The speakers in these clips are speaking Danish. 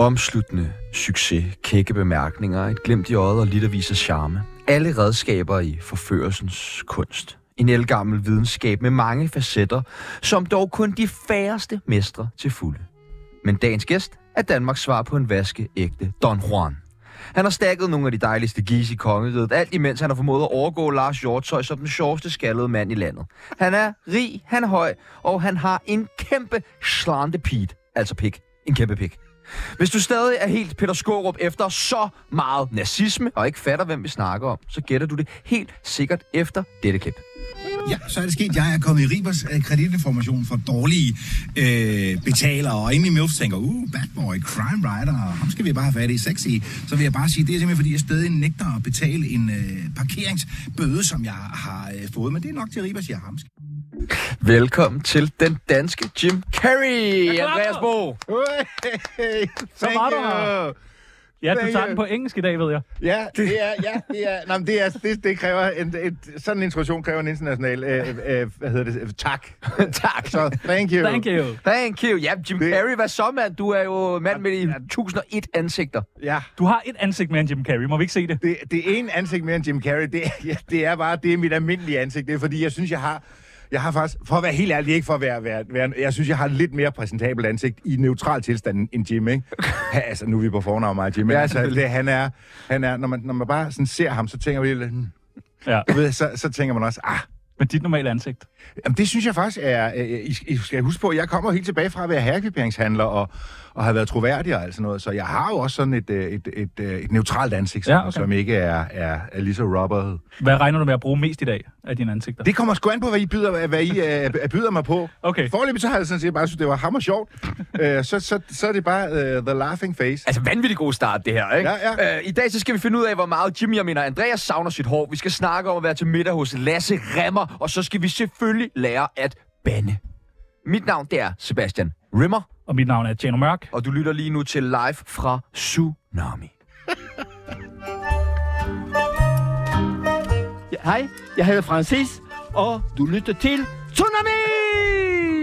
Omsluttende succes, kække bemærkninger, et glimt i øjet og lidt af charme. Alle redskaber i forførelsens kunst. En elgammel videnskab med mange facetter, som dog kun de færreste mestre til fulde. Men dagens gæst er Danmarks svar på en vaskeægte Don Juan. Han har stakket nogle af de dejligste gis i kongeriget, alt imens han har formået at overgå Lars Hjortøj som den sjoveste skaldede mand i landet. Han er rig, han er høj, og han har en kæmpe slantepit, altså pik. En kæmpe pik. Hvis du stadig er helt Peter Skorup efter så meget nazisme, og ikke fatter, hvem vi snakker om, så gætter du det helt sikkert efter dette klip. Ja, så er det sket. Jeg er kommet i Ribers øh, kreditinformation for dårlige øh, betalere, og inde i Milf tænker, uh, bad boy, crime writer, ham skal vi bare have fat i, sexy. Så vil jeg bare sige, det er simpelthen fordi, jeg stadig nægter at betale en øh, parkeringsbøde, som jeg har øh, fået, men det er nok til Ribers, jeg har ham. Velkommen til den danske Jim Carrey, Andreas Bo. Hey, Så var du her. Ja, du tager den på engelsk i dag, ved jeg. Ja, det er, ja, det er, nej, men det, er, det, det kræver en, et, sådan en introduktion kræver en international, øh, øh, hvad hedder det, tak. tak. Så thank you. Thank you. Thank you. Ja, Jim Det- Carrey, hvad så, mand? Du er jo mand med de 1001 ansigter. Ja, Du har et ansigt mere end Jim Carrey. Må vi ikke se det? det, det ene ansigt mere end Jim Carrey, det, er- ja, det er bare, det er mit almindelige ansigt. Det er fordi, jeg synes, jeg har, jeg har faktisk, for at være helt ærlig, ikke for at være, være, være jeg synes, jeg har lidt mere præsentabelt ansigt i neutral tilstand end Jim, ikke? Ja, altså, nu er vi på fornavn med Jim. Ja, altså, det, han er, han er når, man, når man bare sådan ser ham, så tænker lidt, hmm, Ja. du ved, så, så tænker man også, ah, Men dit normale ansigt. Jamen, det synes jeg faktisk er... Øh, I, I skal huske på, at jeg kommer helt tilbage fra at være herrekviperingshandler og, og har været troværdig og alt sådan noget, så jeg har jo også sådan et, øh, et, et, et, et neutralt ansigt, som, Ja, okay. som ikke er, er, er lige så rubber. Hvad regner du med at bruge mest i dag af dine ansigter? Det kommer sgu an på, hvad I byder, hvad I, øh, byder mig på. Okay. Forløbet så har jeg sådan set bare synes, det var hammer sjovt. øh, så, så, så er det bare uh, the laughing face. Altså, vanvittig god start, det her, ikke? Ja, ja. Øh, I dag så skal vi finde ud af, hvor meget Jimmy, jeg mener Andreas, savner sit hår. Vi skal snakke om at være til middag hos Lasse Remmer, og så skal vi selvfølgelig lære at bande. Mit navn, det er Sebastian Rimmer, Og mit navn er Tjano Mørk. og du lytter lige nu til live fra Tsunami. Ja, Hej, jeg hedder Francis, og du lytter til Tsunami!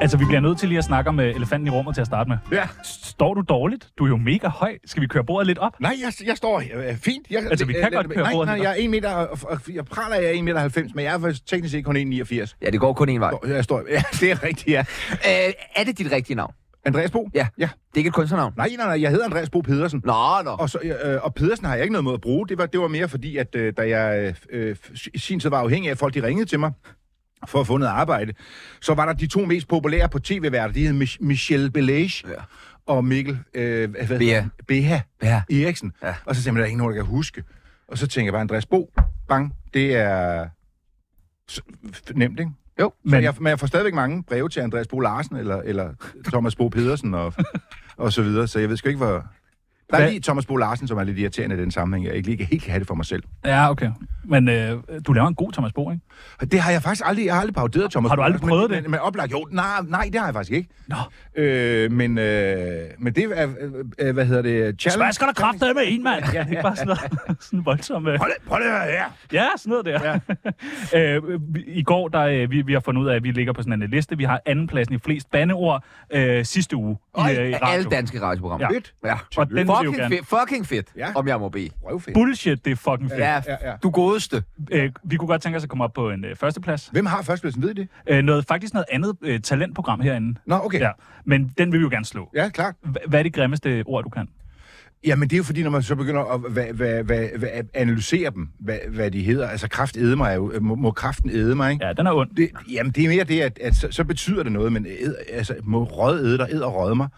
Altså, vi bliver nødt til lige at snakke om uh, elefanten i rummet til at starte med. Ja. Står du dårligt? Du er jo mega høj. Skal vi køre bordet lidt op? Nej, jeg, jeg står øh, fint. Jeg, Altså, vi kan godt køre nej, bordet nej, helt jeg er 1 meter, og, og, jeg praler, jeg er 1 meter 90, men jeg er faktisk teknisk set kun 1,89. Ja, det går kun en vej. Jeg står, ja, det er rigtigt, ja. Øh, er det dit rigtige navn? Andreas Bo? Ja. Ja. Det er ikke et kunstnernavn? Nej, nej, nej, jeg hedder Andreas Bo Pedersen. Nå, nå. Og, så, øh, og Pedersen har jeg ikke noget mod at bruge. Det var, det var mere fordi, at øh, da jeg øh, i sin tid var afhængig af, at folk de ringede til mig for at få noget arbejde, så var der de to mest populære på tv-værter. De hed Mich- Michel Belage Ja. og Mikkel øh, hvad Bea. Bea. Eriksen. Ja. Og så jeg, der er ingen nogen, der kan huske. Og så tænker jeg bare, Andreas Bo, bang, det er nemt, ikke? Jo, Men, men- jeg, men jeg får stadigvæk mange breve til Andreas Bo Larsen, eller, eller Thomas Bo Pedersen, og, og så videre, så jeg ved sgu ikke, hvor... Der er Hvad- lige Thomas Bo Larsen, som er lidt irriterende i den sammenhæng. Jeg ikke lige helt kan have det for mig selv. Ja, okay. Men øh, du laver en god Thomas Bo, ikke? Det har jeg faktisk aldrig, jeg har aldrig paroderet Thomas Har du aldrig prøvet men, det? Men, men oplagt, jo, nej, nej, det har jeg faktisk ikke. Nå. Øh, men, øh, men det er, øh, øh, hvad hedder det, challenge... Skal der kræfte med en, mand? Ja, det er bare sådan noget sådan voldsomt... Øh. Prøv lige, prøv høre her. Ja, sådan noget der. Ja. øh, I går, der, øh, vi, vi har fundet ud af, at vi ligger på sådan en liste. Vi har andenpladsen i flest bandeord øh, sidste uge i, Oj, øh, i Alle radio. danske radioprogrammer. Ja. Fedt. Ja. Og den Fucking fedt, fucking fedt, Ja. om jeg må bede. Røvfedt. Bullshit, det er fucking fedt. Ja, Ja, ja. du godeste. Øh, vi kunne godt tænke os at komme op på en øh, førsteplads. Hvem har førstepladsen, ved I det? Øh, noget, faktisk noget andet øh, talentprogram herinde. Nå, okay. Ja. Men den vil vi jo gerne slå. Ja, klart. H- hvad er det grimmeste ord, du kan? Jamen, det er jo fordi, når man så begynder at hvad, hvad, hvad, hvad, analysere dem, hvad, hvad de hedder. Altså, kraft æde mig er jo, må, må kraften æde mig, ikke? Ja, den er ond. Det, jamen, det er mere det, at, at så, så betyder det noget, men æd, altså, må rød æde dig, æd og rød mig,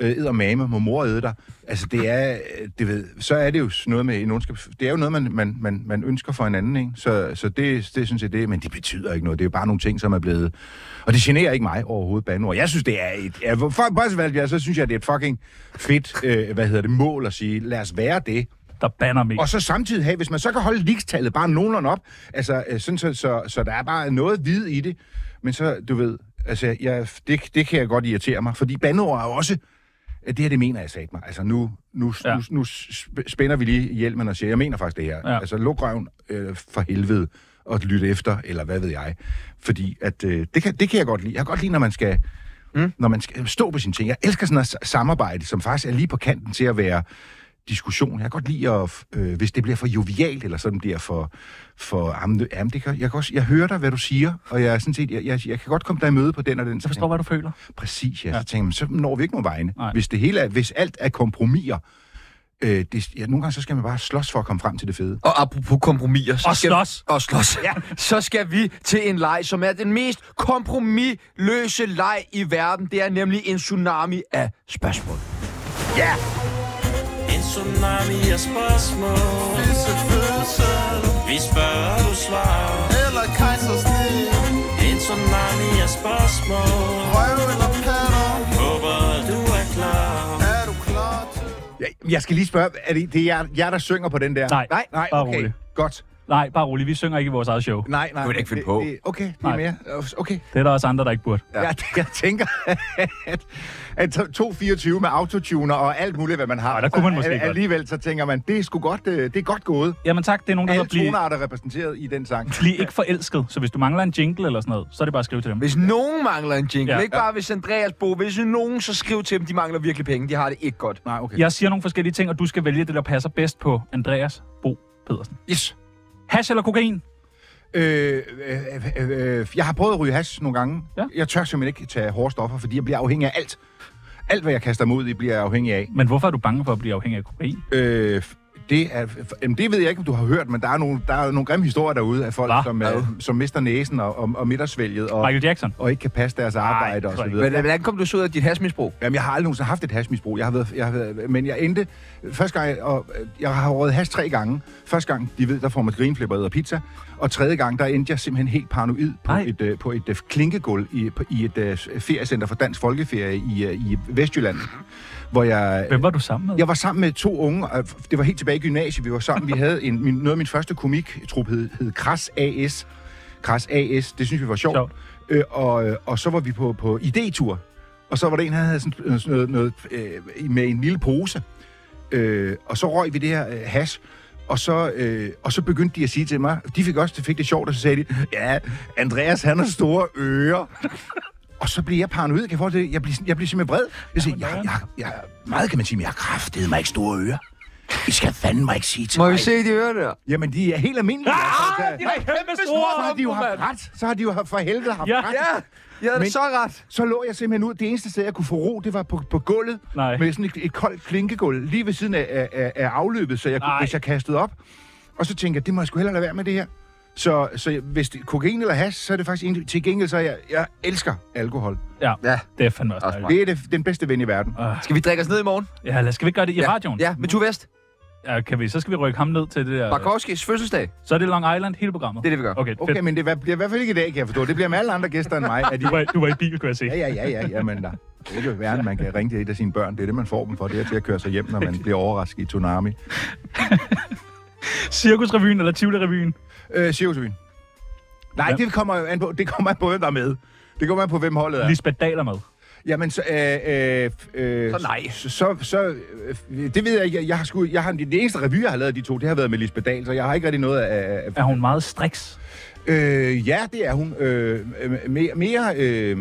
øh, mame, må mor æde dig. Altså, det er, det ved, så er det jo noget med en ondskab. Det er jo noget, man, man, man, man ønsker for en anden, ikke? Så, så det, det synes jeg, det men det betyder ikke noget. Det er jo bare nogle ting, som er blevet... Og det generer ikke mig overhovedet, banord. Jeg synes, det er et... Ja, for for, så synes jeg, det er et fucking fedt, øh, hvad hedder det, mål at sige, lad os være det. Der banner mig. Og så samtidig have, hvis man så kan holde ligestallet bare nogenlunde op, altså øh, sådan, så, så, så der er bare noget hvid i det, men så, du ved, altså, jeg, det, det kan jeg godt irritere mig, fordi bandord er jo også, det her, det mener jeg sagde mig. Altså, nu, nu, Ja. nu, nu sp- spænder vi lige hjelmen og siger, jeg mener faktisk det her. Ja. Altså, luk røven øh, for helvede og lytte efter, eller hvad ved jeg. Fordi at, øh, det, kan, det kan jeg godt lide. Jeg kan godt lide, når man skal Mm. Når man skal stå på sine ting. Jeg elsker sådan noget samarbejde, som faktisk er lige på kanten til at være diskussion. Jeg kan godt lide, at, øh, hvis det bliver for jovialt, eller sådan bliver for... for jamen, det- jamen, det kan, jeg, kan også, jeg hører dig, hvad du siger, og jeg, er sådan set, jeg, jeg, jeg kan godt komme dig i møde på den og den. Så forstår, hvad du føler. Præcis, ja. Ja. Så tænker man, så når vi ikke nogen vegne. Nej. Hvis det hele er, hvis alt er kompromiser, øh, det, ja, nogle gange så skal man bare slås for at komme frem til det fede. Og apropos kompromiser... Så Og skal, slås. Og slås. Ja. Så skal vi til en leg, som er den mest kompromisløse leg i verden. Det er nemlig en tsunami af spørgsmål. En tsunami af spørgsmål. Fødsel Vi spørger, du svarer. Eller kejsersnit En tsunami af spørgsmål. Røv eller patter. Håber, du er klar. Er du klar til Jeg, jeg skal lige spørge, er det, det er jer, jer, der synger på den der? Nej, Nej, Nej, bare okay. Godt. Nej, bare rolig. Vi synger ikke i vores eget show. Nej, nej. Det vil jeg ikke finde på. Det, okay, det er Nej. mere. Okay. Det er der også andre, der ikke burde. Ja. Jeg, jeg tænker, at, at 224 med autotuner og alt muligt, hvad man har. Nej, der kunne man måske så, godt. Alligevel så tænker man, det er sgu godt, øh, det er godt gået. Jamen tak, det er nogen, der Alle hedder blive, tonarter er repræsenteret i den sang. blive ikke forelsket. Så hvis du mangler en jingle eller sådan noget, så er det bare at skrive til dem. Hvis nogen mangler en jingle, Ja. ja. ikke bare hvis Andreas Bo, hvis nogen, så skriv til dem, de mangler virkelig penge. De har det ikke godt. Nej, okay. Jeg siger nogle forskellige ting, og du skal vælge det, der passer bedst på Andreas Bo Pedersen. Yes. Hash eller kokain? Øh, øh, øh, øh, jeg har prøvet at ryge hash nogle gange. Ja. Jeg tør simpelthen ikke tage hårde stoffer, fordi jeg bliver afhængig af alt. Alt, hvad jeg kaster mig ud i, bliver jeg afhængig af. Men hvorfor er du bange for at blive afhængig af kokain? Øh, det, er, jamen, det ved jeg ikke, om du har hørt, men der er nogle, der er nogle grimme historier derude af folk, Hva? som, Hvad? øh, som mister næsen og, og, og midtersvælget og, Michael Jackson? og ikke kan passe deres arbejde tror og så videre. Men hvordan kom du så ud af dit hasmisbrug? Jamen, jeg har aldrig nogensinde haft et hashmisbrug. Jeg har været, jeg har været, men jeg endte... Første gang, og øh, jeg har røget hash tre gange. Første gang, de ved, der får man grinflipper og pizza. Og tredje gang, der endte jeg simpelthen helt paranoid på Ej. et, øh, på et øh, klinkegulv i, på, i et øh, feriecenter for dansk folkeferie i, øh, i Vestjylland. Hvor jeg... Hvem var du sammen med? Jeg var sammen med to unge, det var helt tilbage i gymnasiet, vi var sammen. Vi havde en, min, noget af min første komiktrup hed, hed Kras AS. Kras AS, det synes vi var sjovt. Sjovt. Øh, og, og så var vi på, på idétur. Og så var der en, han havde sådan, noget, noget øh, med en lille pose. Øh, og så røg vi det her øh, hash. Og så, øh, og så begyndte de at sige til mig, de fik også det fik det sjovt, og så sagde de, ja, Andreas, han har store ører. Og så blev jeg paranoid, kan jeg det? Jeg blev, jeg blev simpelthen vred. Jeg siger, jeg, jeg, jeg, meget kan man sige, men jeg har kraftedet mig ikke store ører. I skal fandme mig ikke sige til Må mig. vi se de ører der? Jamen, de er helt almindelige. Ah, altså. de er kæmpe så store, har de jo haft ret. Så har de jo for helvede haft Ja. ret. Ja, Men- det så ret. Så lå jeg simpelthen ud. Det eneste sted, jeg kunne få ro, det var på, på gulvet. Nej. Med sådan et, et koldt klinkegulv lige ved siden af, af, af, af afløbet, så jeg, kunne, hvis jeg kastede op. Og så tænkte jeg, det må jeg sgu hellere lade være med det her. Så, så hvis det er kokain eller hash, så er det faktisk egentlig, til gengæld, så jeg, jeg elsker alkohol. Ja, Ja. det er fandme også Også dejligt. Det er det, den bedste ven i verden. Ah, Skal vi drikke os ned i morgen? Ja, lad, skal vi ikke gøre det i ja. radioen? Ja, med Tue Vest. ja kan vi, så skal vi rykke ham ned til det der... Barkowskis fødselsdag. Så er det Long Island hele programmet? Det er det, vi gør. Okay, Okay, fedt. men det bliver i hvert fald ikke i dag, kan jeg forstå. Det bliver med alle andre gæster end mig. At de, Du var, du var i bil, kunne jeg se. ja, ja, ja, ja, ja, men der. Det er ikke værre, end man kan ringe til et af sine børn. Det er det, man får dem for. Det er til at køre sig hjem, når man bliver overrasket i Tsunami. Cirkusrevyen eller Tivoli-revyen? Øh, Cirkusrevyen. Nej, Ja. det kommer jo an på, det kommer an på, hvem der er med. Det kommer an på, hvem holdet er. Lisbeth Dahl er med. Jamen, så, øh, øh, øh, Så nej. Så, så, så øh, det ved jeg ikke. Jeg, har sgu, jeg har, det eneste revy, jeg har lavet af de to, det har været med Lisbeth Dahl, så jeg har ikke rigtig noget af... af Er hun meget striks? øh, ja, det er hun. Øh, øh, mere, mere øh,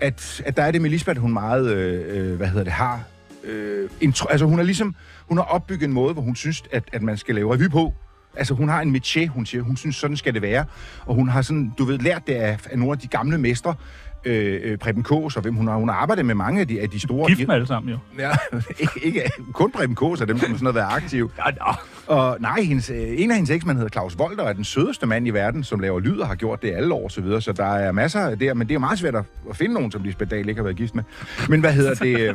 at, at der er det med Lisbeth, hun meget, øh, øh, hvad hedder det, har... Øh, intro, altså, hun er ligesom... Hun har opbygget en måde, hvor hun synes, at, at man skal lave revy på. Altså, hun har en métier, hun siger. Hun synes, sådan skal det være. Og hun har sådan, du ved, lært det af, af nogle af de gamle mestre. Øh, øh, Preben Kås, og hvem hun har, hun har arbejdet med mange af de, af de store... Gift med alle sammen, jo. Ja, ikke, ikke kun Preben Kås af dem, som sådan har været aktiv. Ja, ja. Og nej, hendes, øh, en af hendes eksmænd hedder Claus Volter, og er den sødeste mand i verden, som laver lyd og har gjort det alle år, så videre. Så der er masser af det, men det er meget svært at, at finde nogen, som Lisbeth Dahl ikke har været gift med. Men hvad hedder det? Øh,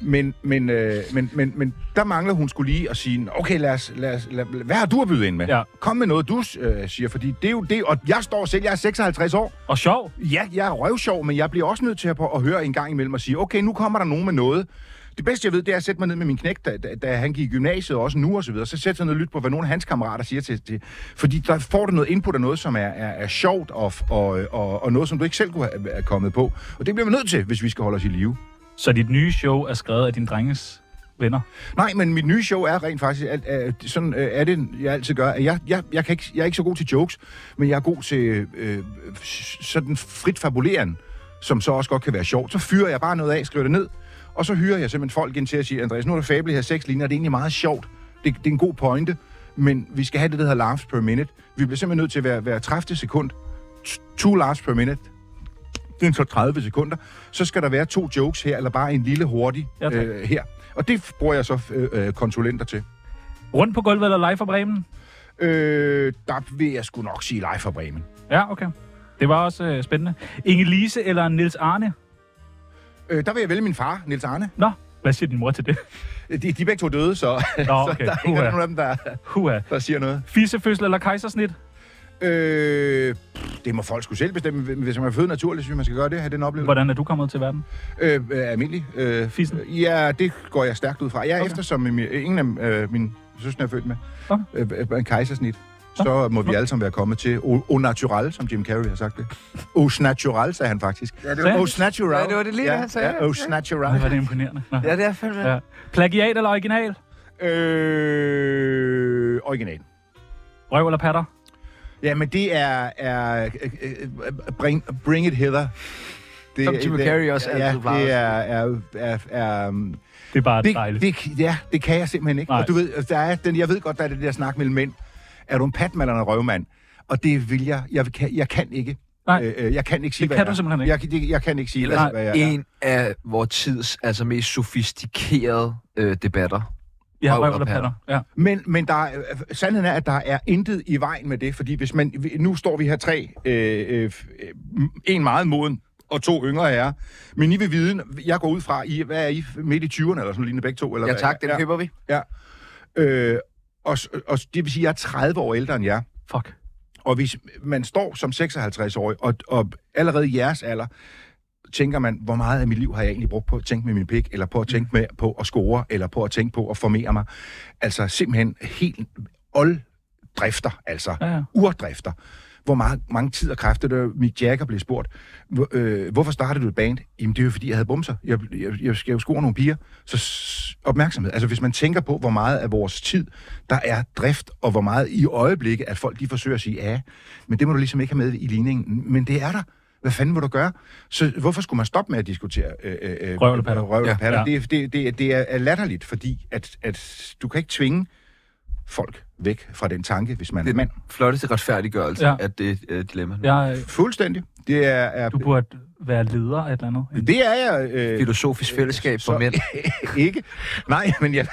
men, men, øh, men, men, men der mangler hun skulle lige at sige, okay, lad os, lad os, lad, hvad har du at byde ind med? Ja. Kom med noget, du øh, siger, fordi det er jo det, og jeg står selv, jeg er 56 år, Og sjov. Ja, jeg er røvsjov, men jeg bliver også nødt til at, at høre en gang imellem og sige, okay, nu kommer der nogen med noget. Det bedste, jeg ved, det er at sætte mig ned med min knæk, da, da, da han gik i gymnasiet, og også nu og så videre. Så sætter jeg ned og lytte på, hvad nogle af hans kammerater siger til, til. Fordi der får du noget input af noget, som er, er, er sjovt, og, og, og, og noget, som du ikke selv kunne have kommet på. Og det bliver vi nødt til, hvis vi skal holde os i live. Så dit nye show er skrevet af din drenges venner. Nej, men mit nye show er rent faktisk, at, at, sådan øh, er det, jeg altid gør. At Jeg, jeg, jeg, kan ikke, jeg er ikke så god til jokes, men jeg er god til øh, sådan frit fabuleren. som så også godt kan være sjovt. Så fyrer jeg bare noget af, skriver det ned, og så hyrer jeg simpelthen folk ind til at sige, Andreas, nu er der fabel her seks linjer, det er egentlig meget sjovt. Det, det er en god pointe, men vi skal have det, der hedder laughs per minute. Vi bliver simpelthen nødt til at være, være 30 sekund. Two laughs per minute. Det er så 30 sekunder. Så skal der være to jokes her, eller bare en lille hurtig Ja, tak. øh, her. Og det bruger jeg så øh, øh, konsulenter til. Rundt på gulvet eller live fra Bremen? Øh, der vil jeg sgu nok sige live fra Bremen. Ja, okay. Det var også øh, spændende. Inge Lise eller Nils Arne? Øh, der vil jeg vælge min far, Nils Arne. Nå, hvad siger din mor til det? De, de er begge to døde, så, Nå, så okay. der er ikke Uha. nogen af dem, der, Huha. der siger noget. Fissefødsel eller kejsersnit? Øh, pff, det må folk skulle selv bestemme. Hvis man er født naturligt, synes jeg, man skal gøre det, have den oplevelse. Hvordan er du kommet til verden? Øh, øh, almindelig. Øh, Fissen? Ja, det går jeg stærkt ud fra. Jeg er Okay. okay. efter, som min, ingen af øh, mine søstre er født med. Okay. Øh, øh, en kejsersnit. Så må vi alle sammen være kommet til au, au natural, som Jim Carrey har sagt det. Aus natural, sagde han faktisk. Ja, Sagde han? Aus natural. Ja, det var det lige, ja, han sagde. Ja, aus natural. Ej, var det imponerende. Nå. Ja, det er fandme. Ja. Plagiat eller original? Øh, original. Røv eller patter? Ja, men det er, er øh, øh, bring, bring it hither. Det, Som Jim Carrey også ja, altid plejede det er, er, er, er, um, Det er bare det, dejligt. det, ja, det kan jeg simpelthen ikke. Nej. Og du ved, der er den, jeg ved godt, der er det der snak mellem mænd. Er du en patmand eller en røvmand? Og det vil jeg, jeg kan, jeg kan ikke. Nej. Øh, øh, jeg kan ikke sige, Det hvad kan jeg du er. simpelthen ikke. Jeg, kan- det, jeg kan ikke sige, Ellers hvad, hvad jeg er. en af vores tids altså, mest sofistikerede øh, debatter. Ja, røv røv eller eller patter. Ja. Men, men der er, sandheden er, at der er intet i vejen med det, fordi hvis man, nu står vi her tre, øh, øh, øh, en meget moden og to yngre herrer, men I vil vide, jeg går ud fra, I, hvad er I, midt i 20'erne eller sådan lignende begge to? Eller Ja tak, den køber vi. Ja. Øh, og, og det vil sige, at jeg er 30 år ældre end jer. Fuck. Og hvis man står som 56-årig, og, og allerede i jeres alder, tænker man, hvor meget af mit liv har jeg egentlig brugt på at tænke med min pik, eller på at tænke med på at score, eller på at tænke på at formere mig. Altså simpelthen helt olddrifter, altså Ja, ja. urdrifter. Hvor meget, mange tid og kræfter, der Mick Jagger blev spurgt, hvor, øh, hvorfor startede du et band? Jamen det er jo fordi, jeg havde bumser. Jeg, jeg, jeg skal jo score nogle piger. Så opmærksomhed. Altså hvis man tænker på, hvor meget af vores tid, der er drift, og hvor meget i øjeblikket, at folk de forsøger at sige, ja, men det må du ligesom ikke have med i ligningen. Men det er der. Hvad fanden vil du gøre? Så hvorfor skulle man stoppe med at diskutere øh, øh, Røv eller patter? Røv eller Ja. patter? Ja. Det, det, det, det er latterligt, fordi at, at du kan ikke tvinge folk væk fra den tanke, hvis man Det er er mand. den flotteste retfærdiggørelse, Ja. ja. at det er et dilemma. Jeg, øh, Fuldstændig. Det er, er du burde være leder af et eller andet. det er jeg øh, Filosofisk fællesskab for så- mænd. ikke. Nej, men jeg,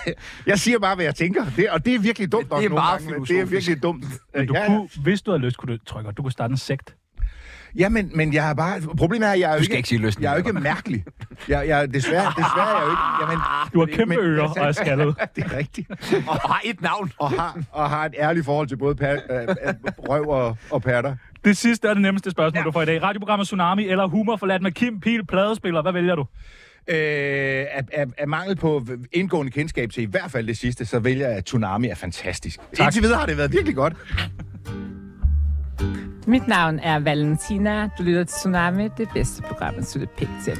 jeg siger bare, hvad jeg tænker. Det, og det er virkelig dumt. Det er også nogle meget gange, Det er virkelig dumt. Men du ja, kunne, hvis du havde lyst, kunne du, tror jeg godt, du kunne starte en sekt. Ja, men, men jeg er bare... Problemet er, at jeg er jo ikke, ikke sige løsning. jeg er jo ikke mærkelig. Jeg, jeg, desværre, desværre er jeg jo ikke... Jamen, Du har kæmpe men- ører og er skaldet. det er rigtigt. Og har et navn. Og har, og har et ærligt forhold til både pat, øh, øh, røv og, og patter. Det sidste er det nemmeste spørgsmål, ja. du får i dag. Radioprogrammet Tsunami eller Humor forladt med Kim Pil, pladespiller. Hvad vælger du? Øh, af, af, af mangel på indgående kendskab til i hvert fald det sidste, så vælger jeg, at Tsunami er fantastisk. Tak. Indtil videre har det været virkelig godt. Mit navn er Valentina. Du lytter til Tsunami, det bedste program, at slutte pænt til.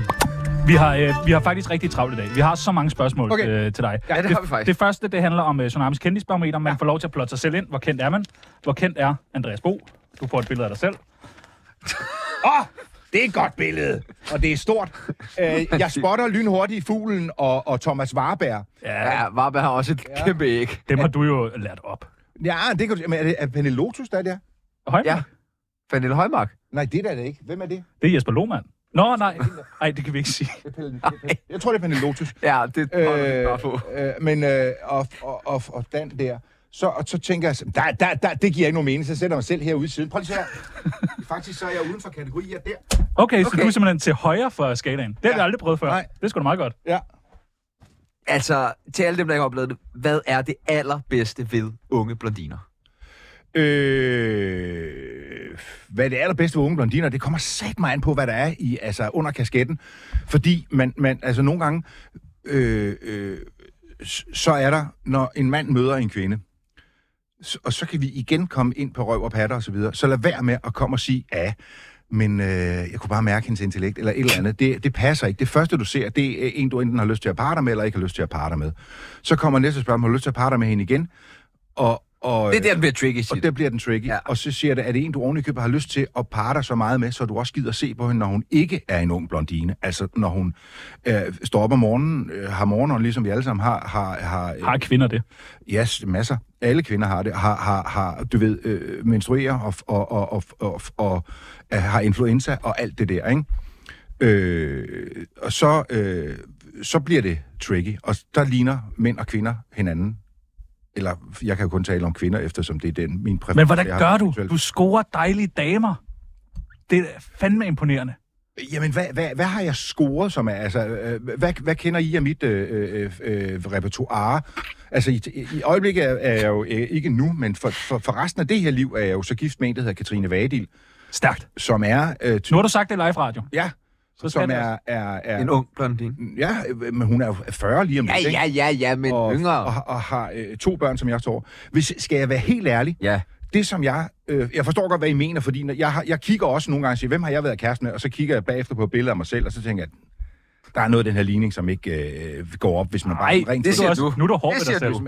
Vi har, øh, vi har faktisk rigtig travlt i dag. Vi har så mange spørgsmål Okay. øh, til dig. Ja, det har vi faktisk. Det første, det handler om øh, Tsunamis kendisbarometer. Man får lov til at plotte sig selv ind. Hvor kendt er man? Hvor kendt er Andreas Bo? Du får et billede af dig selv. Åh, oh, det er et godt billede, og det er stort. Øh, jeg spotter lynhurtigt fuglen og, og Thomas Warberg. Ja, Varberg har også et ja. kæmpe æg. Dem har du jo lært op. Ja, det kan du Men er det er Pernille Lotus, der er der? Højmark? Ja. Pernille Højmark. Nej, det er det ikke. Hvem er det? Det er Jesper Lohmann. Nå, nej. Nej, det kan vi ikke sige. Jeg tror, det er Pernille Lotus. Ja, det holder vi bare på. Øh, øh, men, øh, og, og, og, og Dan der. Så, og så tænker jeg, der, der, der, det giver ikke nogen mening, så sætter jeg mig selv herude i siden. Prøv lige at se her. Faktisk så er jeg uden for kategorier der. Okay, så Okay. du er simpelthen til højre for skalaen. Det har Ja. vi aldrig prøvet før. Nej. Det er sgu da meget godt. Ja. Altså, til alle dem, der ikke har oplevet det, hvad er det allerbedste ved unge blondiner? Øh, hvad det allerbedste ved unge blondiner, det kommer sat mig an på, hvad der er i, altså under kasketten. Fordi man, man altså nogle gange, øh, øh, så er der, når en mand møder en kvinde, og så kan vi igen komme ind på røv og patter og så videre, så lad være med at komme og sige, ja, men øh, jeg kunne bare mærke hendes intellekt, eller et eller andet. Det, det passer ikke. Det første, du ser, det er en, du enten har lyst til at parre dig med, eller ikke har lyst til at parre dig med. Så kommer næste spørgsmål, har du lyst til at parre dig med hende igen? Og, og, Det er der, den bliver tricky, og der bliver den tricky. Ja. Og så siger det, at det er en, du ovenikøbet har lyst til at parre dig så meget med, så du også gider se på hende, når hun ikke er en ung blondine. Altså, når hun øh, står op om morgenen, øh, har morgenånd, ligesom vi alle sammen har. har, har, øh, Har kvinder det? Ja, yes, masser. Alle kvinder har det. Har, har, har du ved, øh, menstruerer og, og, og, og, og, og øh, har influenza og alt det der, ikke? Øh, og så, øh, så bliver det tricky, og der ligner mænd og kvinder hinanden. Eller, jeg kan jo kun tale om kvinder, eftersom det er den, min præference. Men hvordan har gør du? Du scorer dejlige damer. Det er fandme imponerende. Jamen, hvad, hvad, hvad har jeg scoret, som er, altså, øh, hvad, hvad kender I af mit øh, øh, øh, repertoire? Altså, i, i øjeblikket er, er jeg jo øh, ikke nu, men for, for, for resten af det her liv er jeg jo så gift med en, der hedder Katrine Vadil, Stærkt. som er... Øh, ty- Nu har du sagt det live radio. ja, Så som er, er, er... En ung blondine. Ja, men hun er jo 40 lige om Ja, lidt, ikke? ja, ja, ja, men og, yngre. Og, og har øh, to børn, som jeg står. Hvis, skal jeg være helt ærlig, Ja. det som jeg... Øh, jeg forstår godt, hvad I mener, fordi jeg, har, jeg kigger også nogle gange og siger, hvem har jeg været kæreste med? Og så kigger jeg bagefter på billeder af mig selv, og så tænker jeg, der er noget af den her ligning, som ikke øh, går op, hvis man bare Nej, rent det siger du. Nu er du hård Det ved dig selv. du.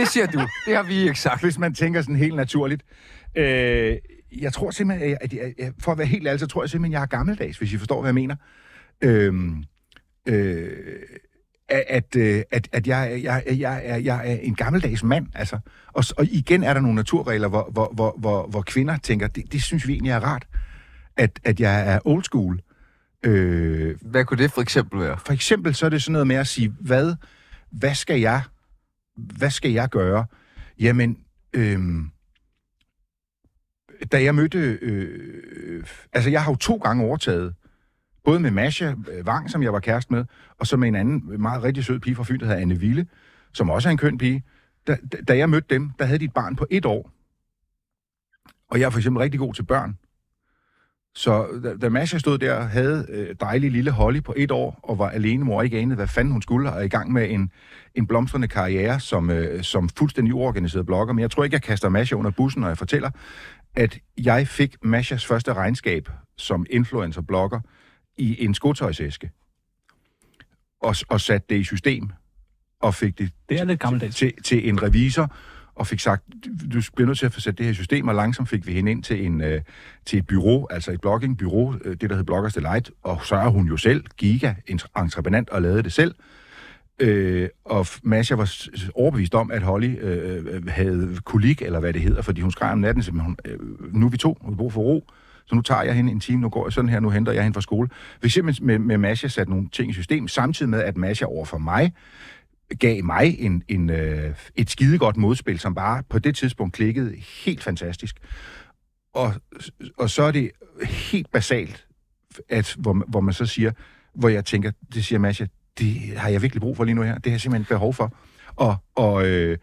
Det siger du. Det har vi ikke sagt. hvis man tænker sådan helt naturligt. Øh, jeg tror simpelthen, at, jeg, at jeg, for at være helt ærlig, så tror jeg simpelthen, at jeg er gammeldags, hvis I forstår, hvad jeg mener. Øhm, øh, at, øh, at, at jeg, jeg, jeg, er, jeg er en gammeldags mand, altså. Og, og igen er der nogle naturregler, hvor, hvor, hvor, hvor, hvor kvinder tænker, det, det synes vi egentlig er rart, at, at jeg er old school. Øh, Hvad kunne det for eksempel være? for eksempel så er det sådan noget med at sige, hvad, hvad skal jeg, hvad skal jeg gøre? Jamen, øhm, da jeg mødte, øh, altså jeg har jo to gange overtaget, både med Masha øh, Wang, som jeg var kæreste med, og så med en anden meget rigtig sød pige fra Fyn, der hedder Anne Ville, som også er en køn pige. Da, da- jeg mødte dem, der havde de et barn på et år. Og jeg er for eksempel rigtig god til børn. Så da, da Masha stod der og havde øh, dejlig lille Holly på et år, og var alene mor ikke anede, hvad fanden hun skulle, og er i gang med en, en blomstrende karriere som, øh, som fuldstændig uorganiseret blogger. Men jeg tror ikke, jeg kaster Masha under bussen, når jeg fortæller, at jeg fik Mashas første regnskab som influencer-blogger i en skotøjsæske. Og, og satte det i system, og fik det Det er lidt gammeldags. til, til en revisor, og fik sagt, du bliver nødt til at få sat det her system, og langsomt fik vi hende ind til, en, øh, til et bureau, altså et bloggingbureau, øh, det der hed Bloggers Delight, og så er hun jo selv giga entreprenant og lavede det selv. Øh, og Masha var overbevist om, at Holly øh, øh, havde kolik, eller hvad det hedder, fordi hun skreg om natten, simpelthen, hun, øh, nu er vi to, vi har brug for ro, så nu tager jeg hende en time, nu går jeg sådan her, nu henter jeg hende fra skole. Vi simpelthen med, med Masha satte nogle ting i system, samtidig med, at Masha over for mig gav mig en, en, øh, et skidegodt modspil, som bare på det tidspunkt klikkede helt fantastisk. Og, og så er det helt basalt, at, hvor, hvor man så siger, hvor jeg tænker, det siger Masha, det har jeg virkelig brug for lige nu her. Det har jeg simpelthen behov for. Og, og, øh,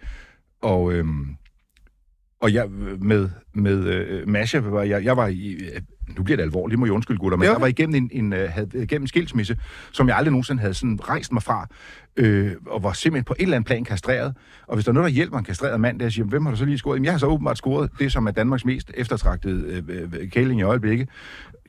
og, øh, og jeg med, med øh, Masha, var jeg, jeg var i, øh, nu bliver det alvorligt, må I undskylde gutter, men Ja. jeg var igennem en, en, øh, havde, været igennem en skilsmisse, som jeg aldrig nogensinde havde sådan rejst mig fra, øh, og var simpelthen på et eller andet plan kastreret. Og hvis der er noget, der hjælper en kastreret mand, der siger, hvem har du så lige scoret? Jamen, jeg har så åbenbart scoret det, som er Danmarks mest eftertragtede øh, øh, kæling i øjeblikket.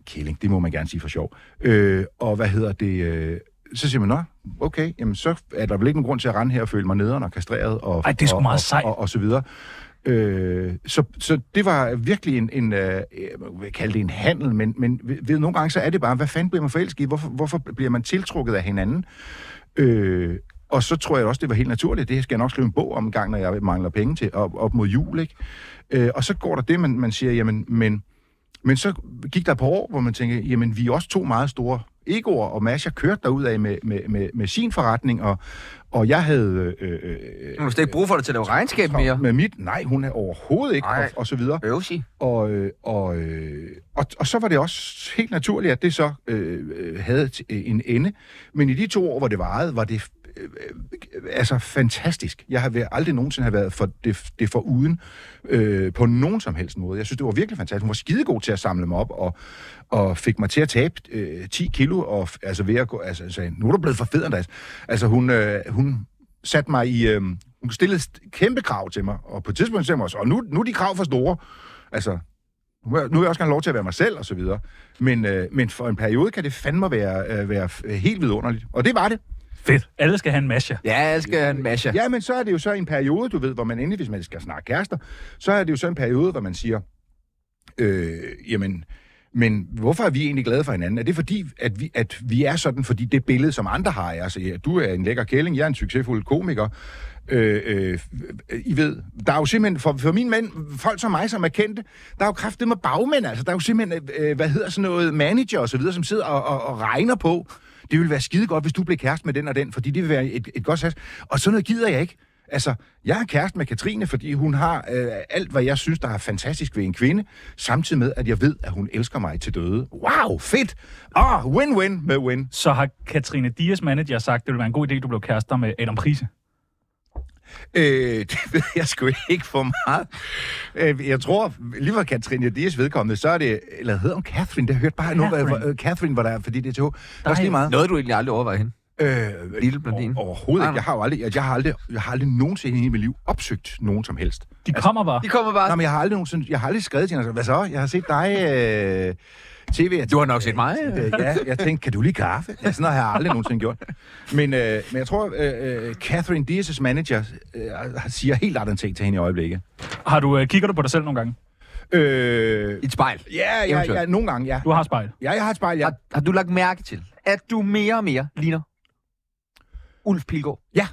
Kæling, det må man gerne sige for sjov. Øh, og hvad hedder det... Øh, så siger man, nå, okay, jamen så er der vel ikke nogen grund til at rende her og føle mig nederen og kastreret og, Ej, det er sgu og, meget og, sejt. og, og, så videre. Øh, så, så det var virkelig en, en øh, jeg kalde det en handel, men, men ved, nogle gange så er det bare, hvad fanden bliver man forelsket i? Hvorfor, hvorfor bliver man tiltrukket af hinanden? Øh, og så tror jeg også, det var helt naturligt. Det skal jeg nok skrive en bog om en gang, når jeg mangler penge til op, op mod jul. Ikke? Øh, og så går der det, man, man siger, jamen, men, men så gik der par år, hvor man tænker, jamen, vi er også to meget store egoer, og Masha kørte derud af med, med, med, med sin forretning, og, og jeg havde... Øh, øh, Hun har slet ikke brug for dig til at lave regnskab mere. med mit, nej, hun er overhovedet ikke, Nej. og, og så videre. Øvsi. Og, øh, og, øh, og, og så var det også helt naturligt, at det så øh, øh, havde en ende. Men i de to år, hvor det varede, var det øh, øh, Øh, øh, øh, altså fantastisk. Jeg har aldrig nogensinde have været for det, det for uden øh, på nogen som helst måde. Jeg synes, det var virkelig fantastisk. Hun var skidegod til at samle mig op, og, og fik mig til at tabe øh, 10 kilo, og altså ved at gå, altså sagde, nu er du blevet for fed, Andreas. Altså hun, øh, hun satte mig i, øh, hun stillede st- kæmpe krav til mig, og på et tidspunkt sagde hun også, og nu, nu er de krav for store. Altså, nu vil jeg, nu vil jeg også gerne have lov til at være mig selv, og så videre. Men, øh, men for en periode kan det fandme være, øh, være helt vidunderligt. Og det var det. Fedt. Alle skal have en masher. Ja, jeg skal have en masha. Ja, men så er det jo så en periode, du ved, hvor man endelig, hvis man skal snakke kærester, så er det jo så en periode, hvor man siger, øh, jamen, men hvorfor er vi egentlig glade for hinanden? Er det fordi, at vi, at vi er sådan, fordi det billede, som andre har, altså, ja, du er en lækker kælling, jeg er en succesfuld komiker, Øh, øh, I ved, der er jo simpelthen, for, for mine mænd, folk som mig, som er kendte, der er jo kraftigt med bagmænd, altså der er jo simpelthen, øh, hvad hedder sådan noget, manager og så videre, som sidder og, og, og regner på, det ville være skide godt, hvis du blev kæreste med den og den, fordi det vil være et, et godt sats. Og sådan noget gider jeg ikke. Altså, jeg er kæreste med Katrine, fordi hun har øh, alt, hvad jeg synes, der er fantastisk ved en kvinde, samtidig med, at jeg ved, at hun elsker mig til døde. Wow, fedt! Ah, win-win med win. Så har Katrine Dias manager sagt, at det ville være en god idé, du blev kærester med Adam Prise. Øh, det ved jeg sgu ikke for meget. Øh, jeg tror, lige for Katrine Dias vedkommende, så er det, eller hedder hun Catherine? Det har jeg hørt bare nu, Catherine. hvor- øh, Catherine var der, fordi det er til Det er lige meget. Noget, du egentlig aldrig overvejer hende. Øh, Lille blondine. over- Overhovedet ikke. Jeg har jo aldrig, jeg, jeg har aldrig, jeg har aldrig nogensinde i hele mit liv opsøgt nogen som helst. De kommer bare. De kommer bare... Nej, men jeg har aldrig nogensinde, jeg har aldrig skrevet til hende, hvad så? Jeg har set dig øh, tv. Du har nok set mig. Ja, jeg tænkte, kan du lige kaffe? Ja, sådan noget har jeg aldrig nogensinde gjort. Men, øh, men jeg tror, øh, øh, Catherine Diaz' manager øh, siger helt andre ting til hende i øjeblikket. Har du, øh, kigger du på dig selv nogle gange? Øh, I et spejl. ja, ja, ja, nogle gange, ja. Du har spejl. Ja, jeg har et spejl, ja. Har, har du lagt mærke til, at du mere og mere ligner Ulf Pilgaard? Ja,